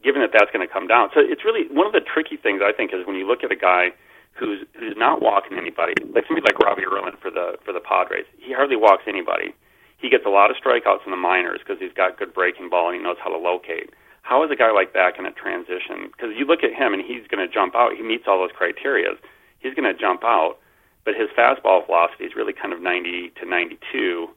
given that that's going to come down, so it's really one of the tricky things I think is when you look at a guy who's who's not walking anybody, like somebody like Robbie Erlin for the for the Padres, he hardly walks anybody. He gets a lot of strikeouts in the minors because he's got good breaking ball and he knows how to locate. How is a guy like that going to transition? Because you look at him and he's going to jump out. He meets all those criteria. he's going to jump out. But his fastball velocity is really kind of 90 to 92.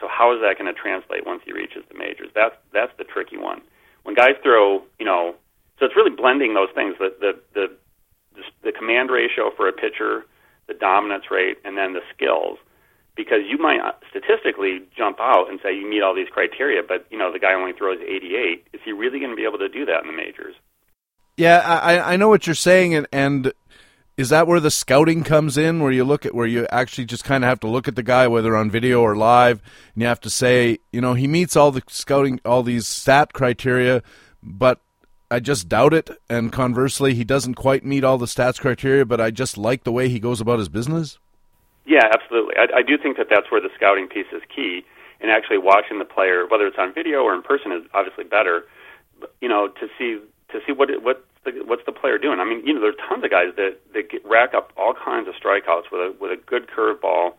So how is that going to translate once he reaches the majors? That's that's the tricky one. When guys throw, you know, so it's really blending those things. The the the the command ratio for a pitcher, the dominance rate, and then the skills because you might uh, statistically jump out and say you meet all these criteria, but you know the guy only throws 88. Is he really going to be able to do that in the majors? Yeah, I, I know what you're saying, and, and is that where the scouting comes in, where you look at where you actually just kind of have to look at the guy, whether on video or live, and you have to say, you know, he meets all the scouting, all these stat criteria, but I just doubt it. And conversely, he doesn't quite meet all the stats criteria, but I just like the way he goes about his business. Yeah, absolutely. I, I do think that that's where the scouting piece is key, and actually watching the player, whether it's on video or in person, is obviously better. You know, to see to see what what the, what's the player doing. I mean, you know, there's tons of guys that that get, rack up all kinds of strikeouts with a with a good curveball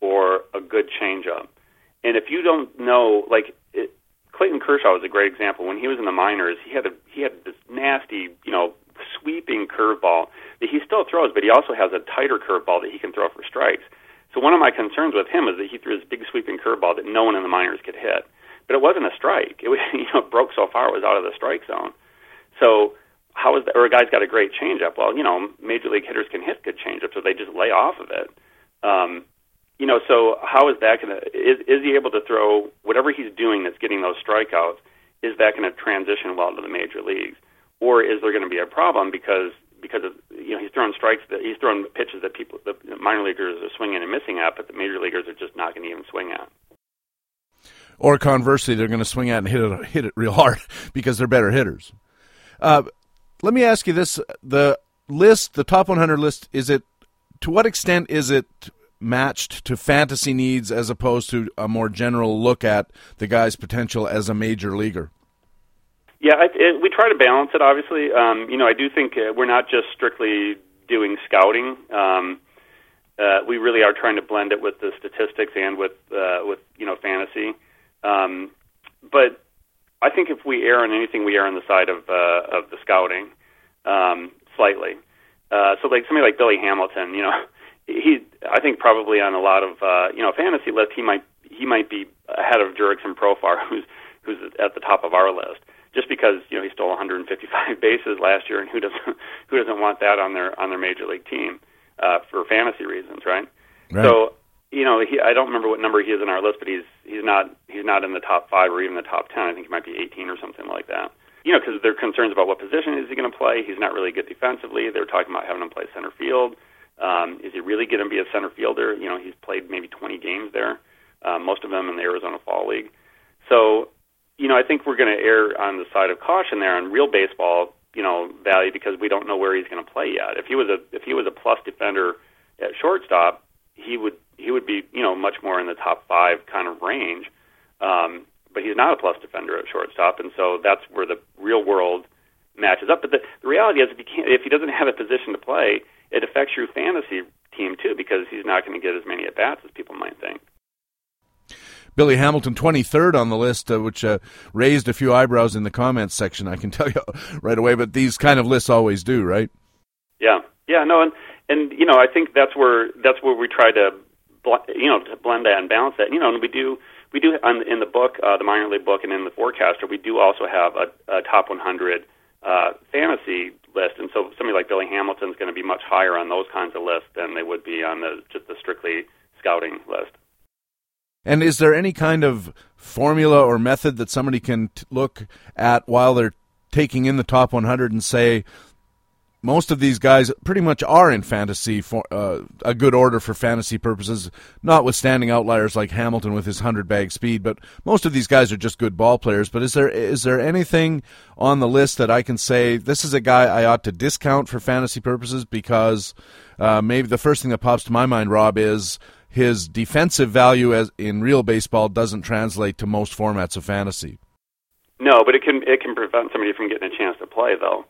or a good changeup. And if you don't know, like it, Clayton Kershaw was a great example. When he was in the minors, he had a he had this nasty, you know, sweeping curveball that he still throws, but he also has a tighter curveball that he can throw for strikes. So one of my concerns with him is that he threw this big sweeping curveball that no one in the minors could hit. But it wasn't a strike. It was [LAUGHS] you know broke so far it was out of the strike zone. So how is that? Or a guy's got a great changeup. Well, you know, major league hitters can hit good changeups, so they just lay off of it. Um, you know, so how is that going to? Is is he able to throw whatever he's doing that's getting those strikeouts? Is that going to transition well to the major leagues? or is there going to be a problem because because of, you know he's throwing strikes that he's throwing pitches that people the minor leaguers are swinging and missing at, but the major leaguers are just not going to even swing at. Or conversely, they're going to swing at and hit it hit it real hard [LAUGHS] because they're better hitters. Uh, let me ask you this: the list, the top 100 list, is it to what extent is it matched to fantasy needs as opposed to a more general look at the guy's potential as a major leaguer? Yeah, I, it, we try to balance it. Obviously, um, you know, I do think uh, we're not just strictly doing scouting. Um, uh, we really are trying to blend it with the statistics and with uh, with you know fantasy. Um, but I think if we err on anything, we err on the side of uh, of the scouting um, slightly. Uh, so like somebody like Billy Hamilton, you know, he I think probably on a lot of uh, you know fantasy list he might he might be ahead of Jurickson Profar, [LAUGHS] who's who's at the top of our list just because you know he stole 155 [LAUGHS] bases last year, and who doesn't [LAUGHS] who doesn't want that on their on their major league team uh, for fantasy reasons, right? right? So you know, he, I don't remember what number he is in our list, but he's he's not he's not in the top five or even the top ten. I think he might be 18 or something like that. You know, because there are concerns about what position is he going to play. He's not really good defensively. They're talking about having him play center field. Um, is he really going to be a center fielder? You know, he's played maybe 20 games there, uh, most of them in the Arizona Fall League. So you know, I think we're going to err on the side of caution there on real baseball, you know, value because we don't know where he's going to play yet. If he was a if he was a plus defender at shortstop, he would he would be you know much more in the top five kind of range. Um, but he's not a plus defender at shortstop, and so that's where the real world matches up. But the, the reality is, if he can't, if he doesn't have a position to play, it affects your fantasy team too because he's not going to get as many at bats as people might think. Billy Hamilton, 23rd on the list, uh, which uh, raised a few eyebrows in the comments section, I can [LAUGHS] tell you right away, but these kind of lists always do, right? Yeah. Yeah, no, and, and you know, I think that's where, that's where we try to, you know, to blend that and balance that. You know, and we do, we do in the book, uh, the minor league book, and in the forecaster, we do also have a, a top 100 uh, fantasy list, and so somebody like Billy Hamilton is going to be much higher on those kinds of lists than they would be on the just the strictly scouting list. And is there any kind of formula or method that somebody can t- look at while they're taking in the top 100 and say, most of these guys pretty much are in fantasy for uh, a good order for fantasy purposes, notwithstanding outliers like Hamilton with his hundred bag speed. But most of these guys are just good ball players. But is there is there anything on the list that I can say this is a guy I ought to discount for fantasy purposes because uh, maybe the first thing that pops to my mind, Rob, is his defensive value as in real baseball doesn't translate to most formats of fantasy. No, but it can it can prevent somebody from getting a chance to play though,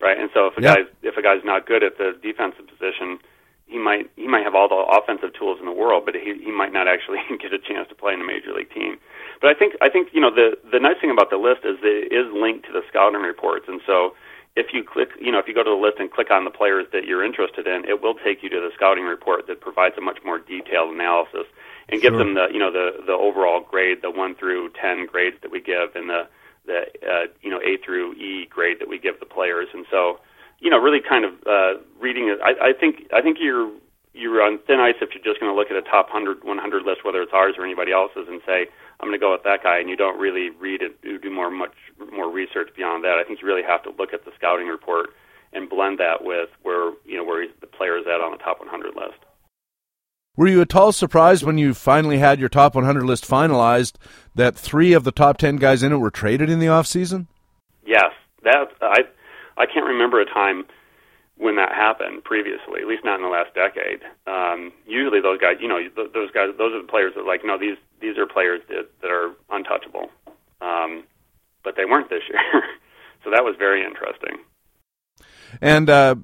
right? And so if a yep. guy's if a guy's not good at the defensive position, he might he might have all the offensive tools in the world, but he he might not actually [LAUGHS] get a chance to play in a major league team. But I think I think you know the the nice thing about the list is it is linked to the scouting reports, and so if you click, you know, if you go to the list and click on the players that you're interested in, it will take you to the scouting report that provides a much more detailed analysis and gives them the, you know, the the overall grade, the one through ten grades that we give, and the the uh, you know A through E grade that we give the players. And so, you know, really kind of uh, reading it. I, I think I think you're you're on thin ice if you're just going to look at a top 100, 100 list, whether it's ours or anybody else's, and say I'm going to go with that guy, and you don't really read it, you do more much more research beyond that. I think you really have to look at the scouting report and blend that with where you know where the player is at on the top 100 list. Were you at all surprised when you finally had your top 100 list finalized that three of the top 10 guys in it were traded in the offseason? Yes, that I I can't remember a time when that happened previously, at least not in the last decade. Um, usually, those guys, you know, th- those guys, those are the players that like, no, these these are players that that are untouchable, um, but they weren't this [LAUGHS] year. so that was very interesting. And uh,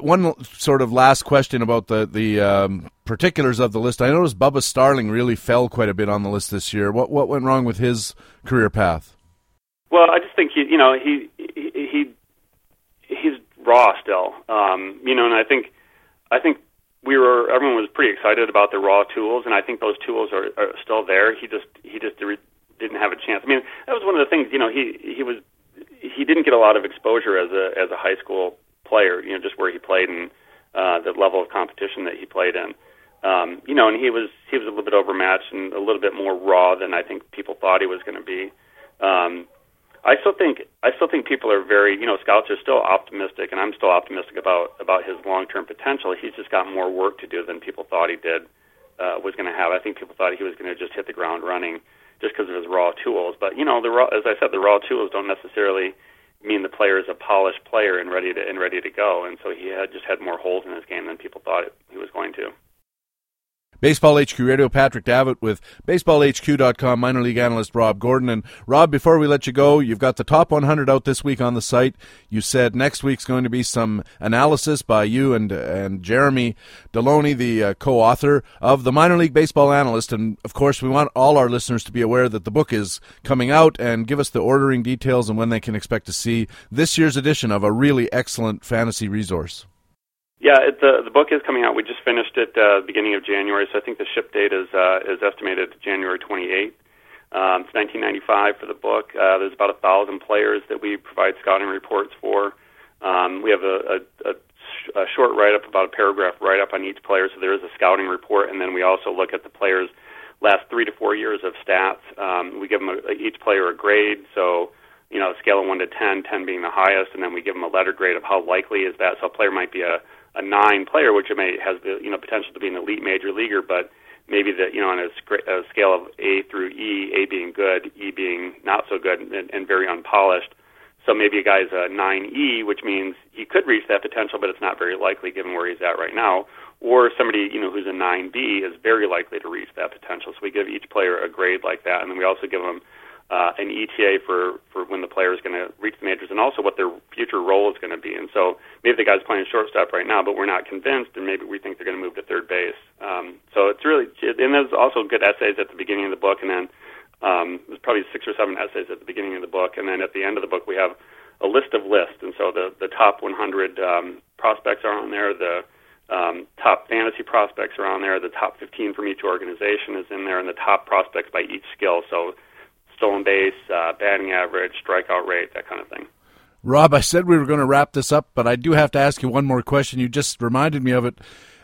one sort of last question about the the um, particulars of the list. I noticed Bubba Starling really fell quite a bit on the list this year. What what went wrong with his career path? Well, I just think he, you know, he he, he he's raw still. Um, you know, and I think I think we were everyone was pretty excited about the raw tools, and I think those tools are, are still there. He just he just didn't have a chance. I mean, that was one of the things. You know, he he was he didn't get a lot of exposure as a as a high school player. You know, just where he played and uh, the level of competition that he played in. Um, you know, and he was he was a little bit overmatched and a little bit more raw than I think people thought he was going to be. Um, I still think I still think people are very you know scouts are still optimistic, and I'm still optimistic about about his long term potential. He's just got more work to do than people thought he did uh, was going to have. I think people thought he was going to just hit the ground running just because of his raw tools. But you know, the raw, as I said, the raw tools don't necessarily mean the player is a polished player and ready to and ready to go. And so he had just had more holes in his game than people thought he was going to. Baseball HQ Radio, Patrick Davitt with BaseballHQ.com minor league analyst Rob Gordon. And Rob, before we let you go, you've got the top 100 out this week on the site. You said next week's going to be some analysis by you and and Jeremy Deloney, the uh, co-author of the minor league baseball analyst. And of course, we want all our listeners to be aware that the book is coming out and give us the ordering details and when they can expect to see this year's edition of a really excellent fantasy resource. Yeah, it, the the book is coming out. We just finished it uh, beginning of January, so I think the ship date is uh, is estimated January 28th. Um, it's 1995 for the book. Uh, there's about a thousand players that we provide scouting reports for. Um, we have a, a, a, a short write up, about a paragraph write up on each player. So there is a scouting report, and then we also look at the players' last three to four years of stats. Um, we give them a, each player a grade. So you know, scale of one to 10, 10 being the highest, and then we give them a letter grade of how likely is that. So a player might be a a nine player, which may has the you know potential to be an elite major leaguer, but maybe that you know on a, sc- a scale of A through E, A being good, E being not so good, and, and very unpolished. So maybe a guy's a 9E, which means he could reach that potential, but it's not very likely given where he's at right now. Or somebody you know who's a 9B is very likely to reach that potential. So we give each player a grade like that, and then we also give them uh, an ETA for, for when the player is going to reach the majors and also what their future role is going to be. And so maybe the guy's playing shortstop right now, but we're not convinced, and maybe we think they're going to move to third base. Um, so it's really, and there's also good essays at the beginning of the book, and then um, there's probably six or seven essays at the beginning of the book, and then at the end of the book we have a list of lists, and so the the top 100 um, prospects are on there. The um, top fantasy prospects are on there. The top 15 from each organization is in there, and the top prospects by each skill. So stolen base, uh, batting average, strikeout rate, that kind of thing. Rob, I said we were going to wrap this up, but I do have to ask you one more question. You just reminded me of it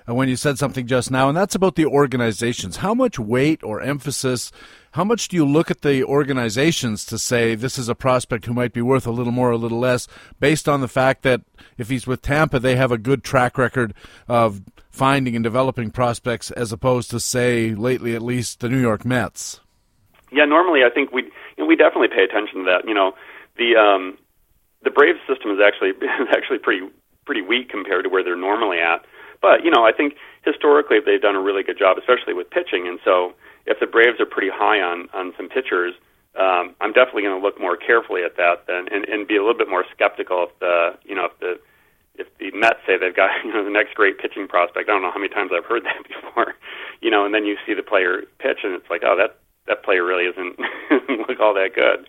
uh, when you said something just now, and that's about the organizations. How much weight or emphasis, how much do you look at the organizations to say this is a prospect who might be worth a little more, a little less, based on the fact that if he's with Tampa, they have a good track record of finding and developing prospects, as opposed to, say, lately at least, the New York Mets? Yeah, normally I think we you know, we definitely pay attention to that. You know, the um, the Braves system is actually [LAUGHS] is actually pretty pretty weak compared to where they're normally at. But you know, I think historically they've done a really good job, especially with pitching. And so, if the Braves are pretty high on on some pitchers, um, I'm definitely going to look more carefully at that then, and, and be a little bit more skeptical if the you know if the if the Mets say they've got [LAUGHS] you know the next great pitching prospect. I don't know how many times I've heard that [LAUGHS] before, you know, and then you see the player pitch, and it's like, oh, that that player really isn't [LAUGHS] look all that good.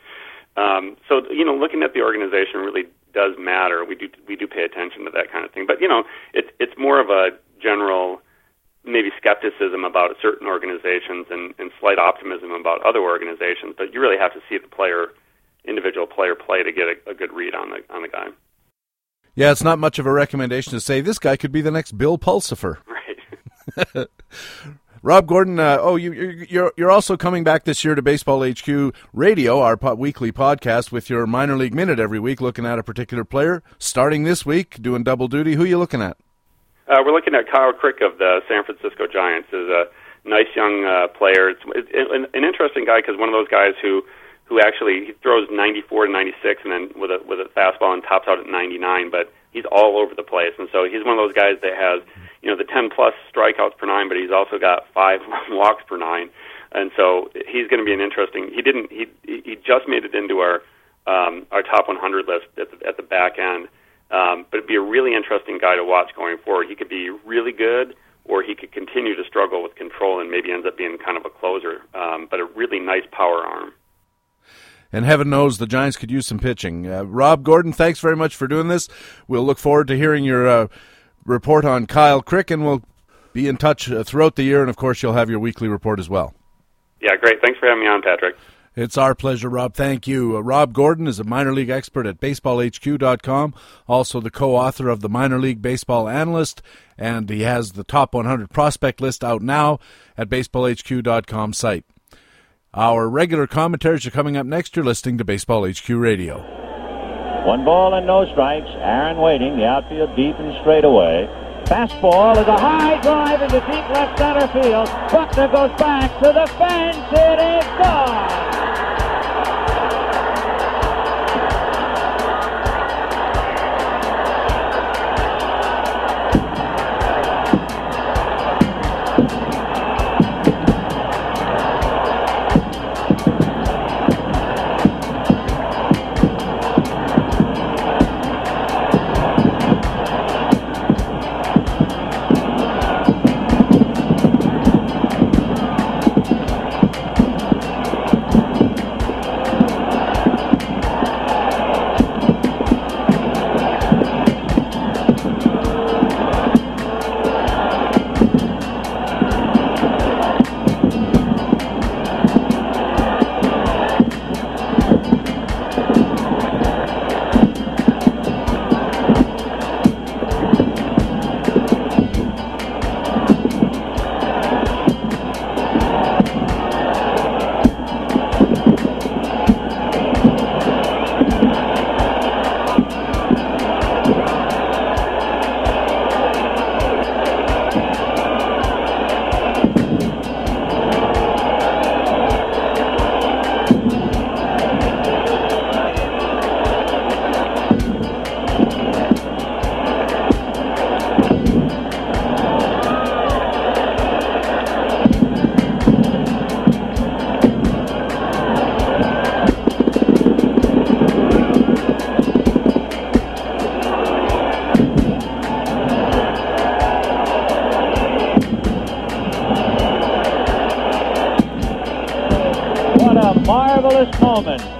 Um, so you know, looking at the organization really does matter. We do we do pay attention to that kind of thing. But you know, it's it's more of a general maybe skepticism about certain organizations and, and slight optimism about other organizations. But you really have to see the player, individual player play to get a, a good read on the on the guy. Yeah, it's not much of a recommendation to say this guy could be the next Bill Pulsipher. [LAUGHS] Right. [LAUGHS] Rob Gordon, uh, oh, you, are you're you're also coming back this year to Baseball HQ Radio, our po- weekly podcast, with your minor league minute every week, looking at a particular player. Starting this week, doing double duty. Who are you looking at? Uh, we're looking at Kyle Crick of the San Francisco Giants. is a nice young uh, player. It's, an, an interesting guy because one of those guys who who actually he throws 94 to 96 and then with a with a fastball and tops out at 99, but he's all over the place. And so he's one of those guys that has you know the 10 plus strikeouts per nine, but he's also got five [LAUGHS] walks per nine, and so he's going to be an interesting. He didn't he he just made it into our um, our top 100 list at the, at the back end, um, but it'd be a really interesting guy to watch going forward. He could be really good. Or he could continue to struggle with control and maybe ends up being kind of a closer, um, but a really nice power arm and heaven knows the Giants could use some pitching. Uh, Rob Gordon, thanks very much for doing this. We'll look forward to hearing your uh, report on Kyle Crick, and we'll be in touch uh, throughout the year. And of course, you'll have your weekly report as well. Yeah, great. Thanks for having me on, Patrick. It's our pleasure, Rob. Thank you. Uh, Rob Gordon is a minor league expert at baseballhq.com, also the co author of the Minor League Baseball Analyst, and he has the top 100 prospect list out now at baseballhq.com site. Our regular commentaries are coming up next. You're listening to Baseball HQ Radio. One ball and no strikes. Aaron waiting. The outfield deep and straight away. Fastball is a high drive into deep left center field. Buckner goes back to the fence. It is gone.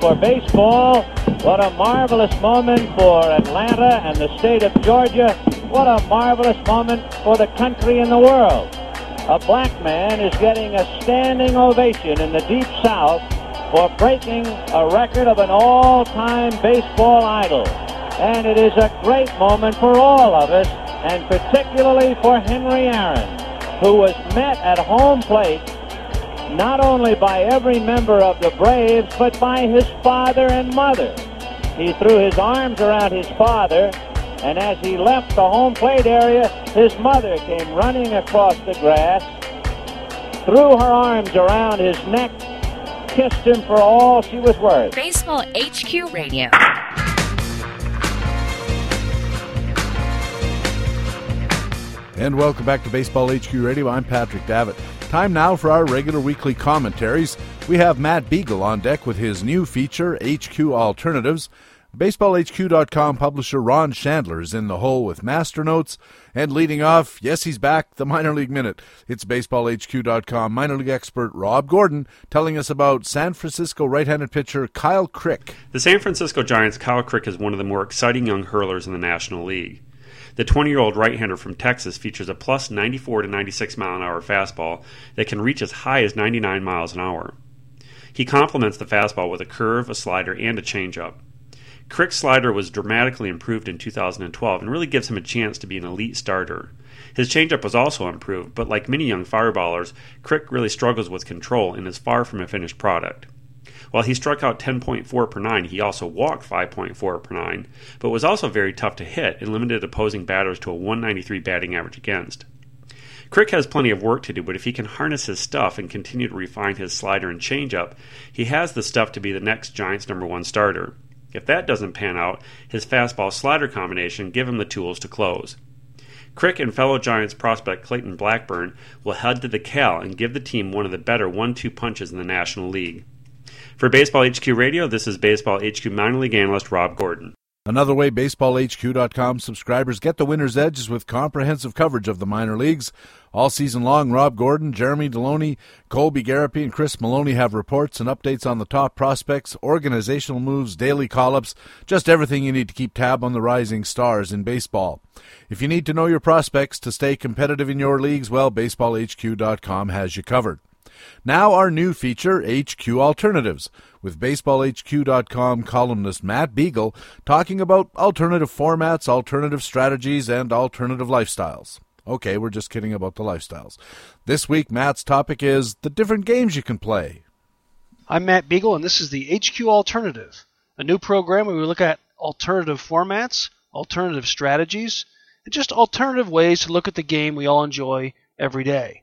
For baseball. What a marvelous moment for Atlanta and the state of Georgia. What a marvelous moment for the country and the world. A black man is getting a standing ovation in the Deep South for breaking a record of an all-time baseball idol. And it is a great moment for all of us, and particularly for Henry Aaron, who was met at home plate not only by every member of the Braves, but by his father and mother. He threw his arms around his father, and as he left the home plate area, his mother came running across the grass, threw her arms around his neck, kissed him for all she was worth. Baseball HQ Radio. And welcome back to Baseball HQ Radio. I'm Patrick Davitt. Time now for our regular weekly commentaries. We have Matt Beagle on deck with his new feature, HQ Alternatives. BaseballHQ.com publisher Ron Shandler is in the hole with master notes. And leading off, yes, he's back, the Minor League Minute. It's BaseballHQ.com minor league expert Rob Gordon telling us about San Francisco right handed pitcher Kyle Crick. The San Francisco Giants' Kyle Crick is one of the more exciting young hurlers in the National League. The 20 year old right hander from Texas features a plus 94 to 96 mile an hour fastball that can reach as high as 99 miles an hour. He complements the fastball with a curve, a slider, and a changeup. Crick's slider was dramatically improved in 2012 and really gives him a chance to be an elite starter. His changeup was also improved, but like many young fireballers, Crick really struggles with control and is far from a finished product. While he struck out 10.4 per 9, he also walked 5.4 per 9, but was also very tough to hit and limited opposing batters to a 193 batting average against. Crick has plenty of work to do, but if he can harness his stuff and continue to refine his slider and changeup, he has the stuff to be the next Giants' number one starter. If that doesn't pan out, his fastball slider combination give him the tools to close. Crick and fellow Giants prospect Clayton Blackburn will head to the Cal and give the team one of the better one two punches in the National League. For Baseball HQ Radio, this is Baseball HQ minor league analyst Rob Gordon. Another way BaseballHQ.com subscribers get the winner's edge is with comprehensive coverage of the minor leagues. All season long, Rob Gordon, Jeremy Deloney, Colby Garapi, and Chris Maloney have reports and updates on the top prospects, organizational moves, daily call ups, just everything you need to keep tab on the rising stars in baseball. If you need to know your prospects to stay competitive in your leagues, well, BaseballHQ.com has you covered. Now, our new feature, HQ Alternatives, with BaseballHQ.com columnist Matt Beagle talking about alternative formats, alternative strategies, and alternative lifestyles. Okay, we're just kidding about the lifestyles. This week, Matt's topic is the different games you can play. I'm Matt Beagle, and this is the HQ Alternative, a new program where we look at alternative formats, alternative strategies, and just alternative ways to look at the game we all enjoy every day.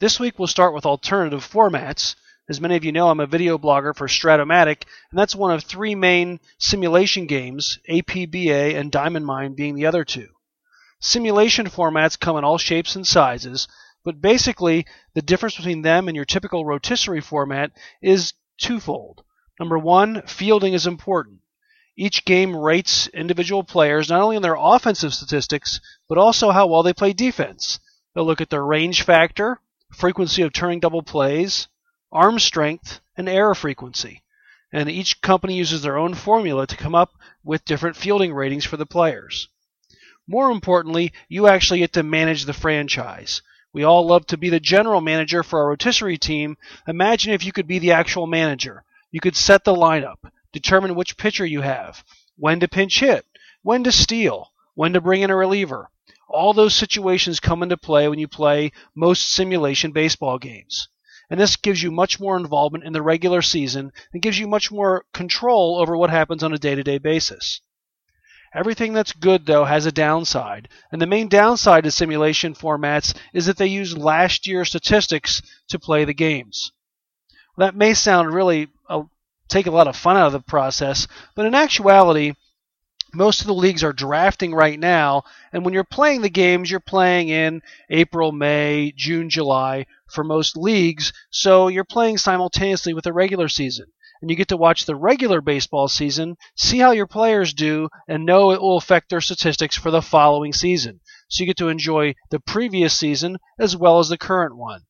This week we'll start with alternative formats. As many of you know, I'm a video blogger for Strat-O-Matic, and that's one of three main simulation games, APBA and Diamond Mind being the other two. Simulation formats come in all shapes and sizes, but basically the difference between them and your typical rotisserie format is twofold. Number one, fielding is important. Each game rates individual players not only on their offensive statistics, but also how well they play defense. They'll look at their range factor, frequency of turning double plays, arm strength, and error frequency. And each company uses their own formula to come up with different fielding ratings for the players. More importantly, you actually get to manage the franchise. We all love to be the general manager for our rotisserie team. Imagine if you could be the actual manager. You could set the lineup, determine which pitcher you have, when to pinch hit, when to steal, when to bring in a reliever, all those situations come into play when you play most simulation baseball games. And this gives you much more involvement in the regular season and gives you much more control over what happens on a day to day basis. Everything that's good, though, has a downside. And the main downside to simulation formats is that they use last year's statistics to play the games. That may sound really, uh, take a lot of fun out of the process, but in actuality, most of the leagues are drafting right now, and when you're playing the games, you're playing in April, May, June, July for most leagues, so you're playing simultaneously with the regular season. And you get to watch the regular baseball season, see how your players do, and know it will affect their statistics for the following season. So you get to enjoy the previous season as well as the current one.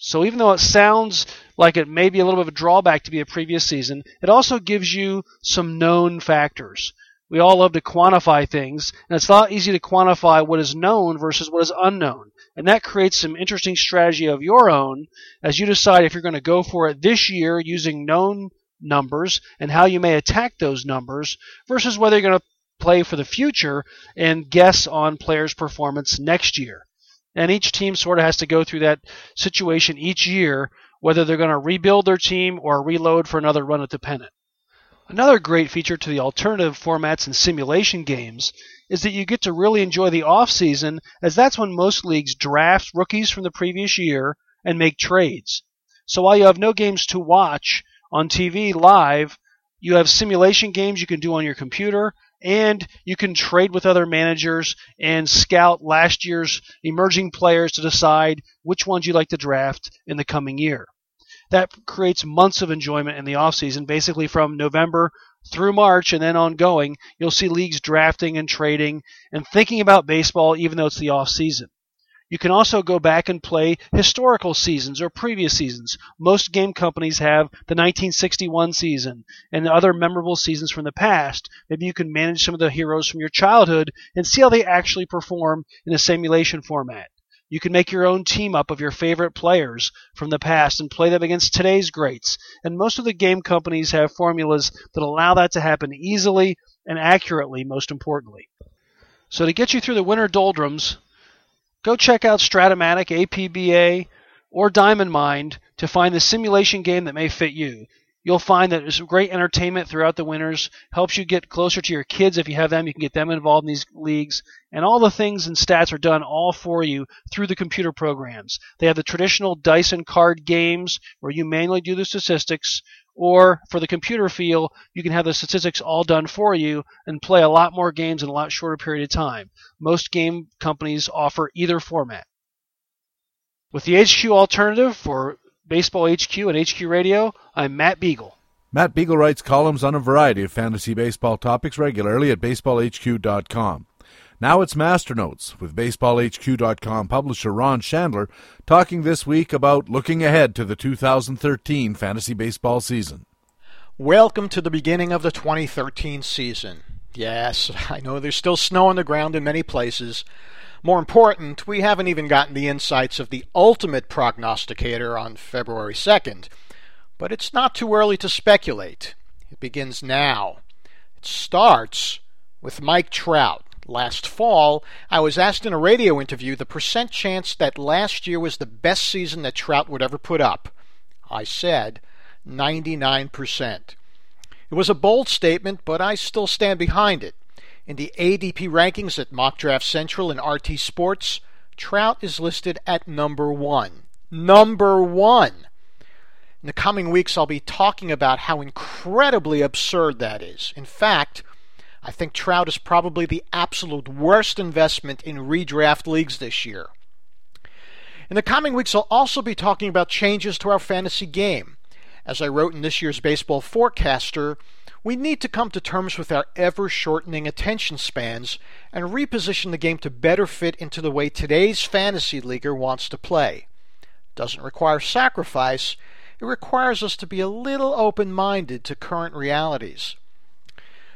So even though it sounds like it may be a little bit of a drawback to be a previous season, it also gives you some known factors. We all love to quantify things, and it's a lot easy to quantify what is known versus what is unknown. And that creates some interesting strategy of your own as you decide if you're going to go for it this year using known numbers and how you may attack those numbers versus whether you're going to play for the future and guess on players' performance next year. And each team sort of has to go through that situation each year, whether they're going to rebuild their team or reload for another run at the pennant. Another great feature to the alternative formats and simulation games is that you get to really enjoy the off season as that's when most leagues draft rookies from the previous year and make trades. So while you have no games to watch on TV live, you have simulation games you can do on your computer and you can trade with other managers and scout last year's emerging players to decide which ones you'd like to draft in the coming year. That creates months of enjoyment in the offseason, basically from November through March and then ongoing, you'll see leagues drafting and trading and thinking about baseball even though it's the off season. You can also go back and play historical seasons or previous seasons. Most game companies have the 1961 season and other memorable seasons from the past. Maybe you can manage some of the heroes from your childhood and see how they actually perform in a simulation format. You can make your own team up of your favorite players from the past and play them against today's greats. And most of the game companies have formulas that allow that to happen easily and accurately, most importantly. So to get you through the winter doldrums, go check out Strat-O-Matic, APBA, or Diamond Mind to find the simulation game that may fit you. You'll find that there's great entertainment throughout the winters, helps you get closer to your kids if you have them, you can get them involved in these leagues, and all the things and stats are done all for you through the computer programs. They have the traditional dice and card games where you manually do the statistics, or for the computer feel, you can have the statistics all done for you and play a lot more games in a lot shorter period of time. Most game companies offer either format. With the HQ alternative for Baseball HQ and HQ Radio, I'm Matt Beagle. Matt Beagle writes columns on a variety of fantasy baseball topics regularly at baseballhq.com. Now it's Master Notes with BaseballHQ.com publisher Ron Shandler talking this week about looking ahead to the 2013 fantasy baseball season. Welcome to the beginning of the 2013 season. Yes, [LAUGHS] I know there's still snow on the ground in many places. More important, we haven't even gotten the insights of the ultimate prognosticator on February 2nd. But it's not too early to speculate. It begins now. It starts with Mike Trout. Last fall, I was asked in a radio interview the percent chance that last year was the best season that Trout would ever put up. I said 99%. It was a bold statement, but I still stand behind it. In the ADP rankings at Mock Draft Central and RT Sports, Trout is listed at number one. Number one! In the coming weeks, I'll be talking about how incredibly absurd that is. In fact, I think Trout is probably the absolute worst investment in redraft leagues this year. In the coming weeks, I'll also be talking about changes to our fantasy game. As I wrote in this year's Baseball Forecaster, we need to come to terms with our ever shortening attention spans and reposition the game to better fit into the way today's fantasy leaguer wants to play. Doesn't require sacrifice, it requires us to be a little open minded to current realities.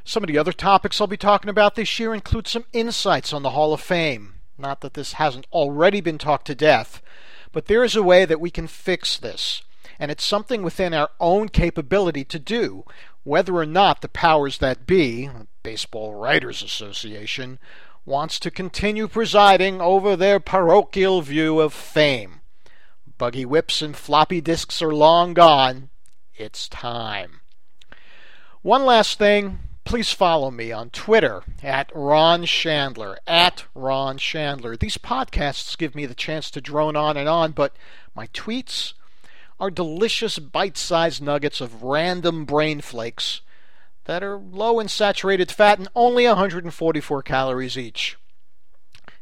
Some of the other topics I'll be talking about this year include some insights on the Hall of Fame. Not that this hasn't already been talked to death, but there is a way that we can fix this, and it's something within our own capability to do, whether or not the powers that be, Baseball Writers Association, wants to continue presiding over their parochial view of fame. Buggy whips and floppy disks are long gone. It's time. One last thing please follow me on Twitter at Ron Shandler. At Ron Shandler. These podcasts give me the chance to drone on and on, but my tweets are delicious bite sized nuggets of random brain flakes that are low in saturated fat and only 144 calories each.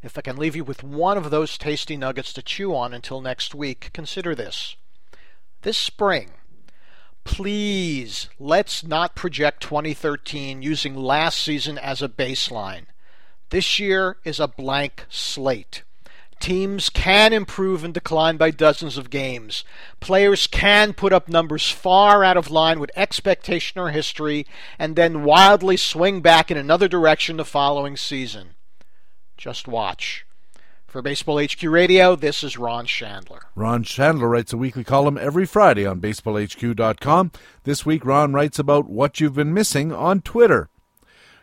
If I can leave you with one of those tasty nuggets to chew on until next week, consider this. This spring, please let's not project 2013 using last season as a baseline. This year is a blank slate. Teams can improve and decline by dozens of games. Players can put up numbers far out of line with expectation or history and then wildly swing back in another direction the following season. Just watch. For Baseball HQ Radio, this is Ron Shandler. Ron Shandler writes a weekly column every Friday on BaseballHQ.com. This week, Ron writes about what you've been missing on Twitter.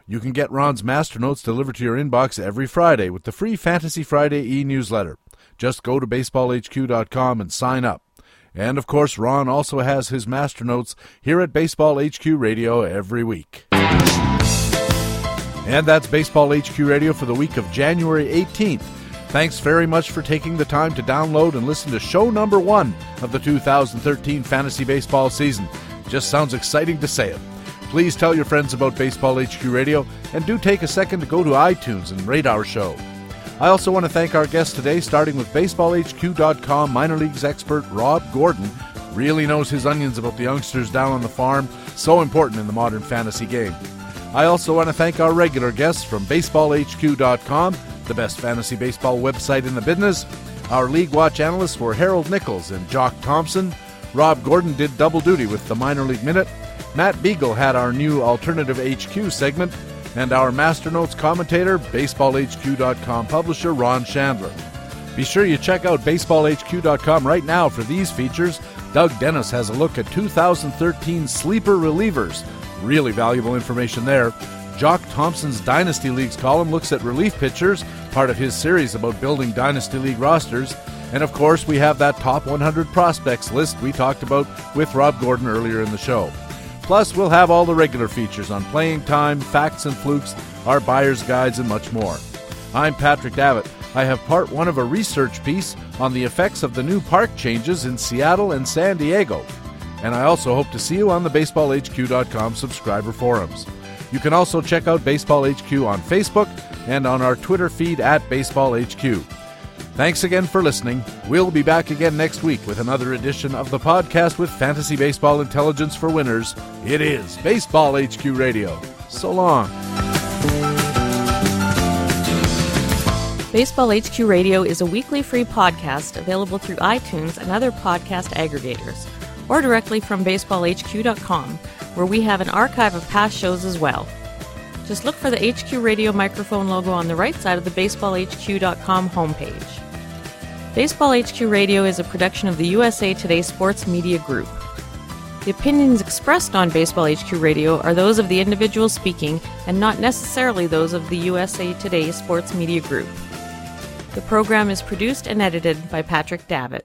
You can get Ron's master notes delivered to your inbox every Friday with the free Fantasy Friday e newsletter. Just go to BaseballHQ.com and sign up. And of course, Ron also has his master notes here at Baseball HQ Radio every week. And that's Baseball HQ Radio for the week of January 18th. Thanks very much for taking the time to download and listen to show number one of the 2013 fantasy baseball season. Just sounds exciting to say it. Please tell your friends about Baseball HQ Radio and do take a second to go to iTunes and rate our show. I also want to thank our guests today, starting with BaseballHQ.com minor leagues expert Rob Gordon. Really knows his onions about the youngsters down on the farm, so important in the modern fantasy game. I also want to thank our regular guests from BaseballHQ.com, the best fantasy baseball website in the business. Our League Watch analysts were Harold Nichols and Jock Thompson. Rob Gordon did double duty with the Minor League Minute. Matt Beagle had our new Alternative HQ segment, and our Master Notes commentator, BaseballHQ.com publisher Ron Shandler. Be sure you check out BaseballHQ.com right now for these features. Doug Dennis has a look at 2013 sleeper relievers. Really valuable information there. Jock Thompson's Dynasty Leagues column looks at relief pitchers, part of his series about building Dynasty League rosters. And of course, we have that top 100 prospects list we talked about with Rob Gordon earlier in the show. Plus, we'll have all the regular features on playing time, facts and flukes, our buyer's guides, and much more. I'm Patrick Davitt. I have part one of a research piece on the effects of the new park changes in Seattle and San Diego. And I also hope to see you on the BaseballHQ.com subscriber forums. You can also check out Baseball HQ on Facebook and on our Twitter feed at BaseballHQ. Thanks again for listening. We'll be back again next week with another edition of the podcast with fantasy baseball intelligence for winners. It is Baseball HQ Radio. So long. Baseball HQ Radio is a weekly free podcast available through iTunes and other podcast aggregators, or directly from baseballhq.com, where we have an archive of past shows as well. Just look for the HQ Radio microphone logo on the right side of the baseballhq.com homepage. Baseball HQ Radio is a production of the USA Today Sports Media Group. The opinions expressed on Baseball HQ Radio are those of the individual speaking and not necessarily those of the USA Today Sports Media Group. The program is produced and edited by Patrick Davitt.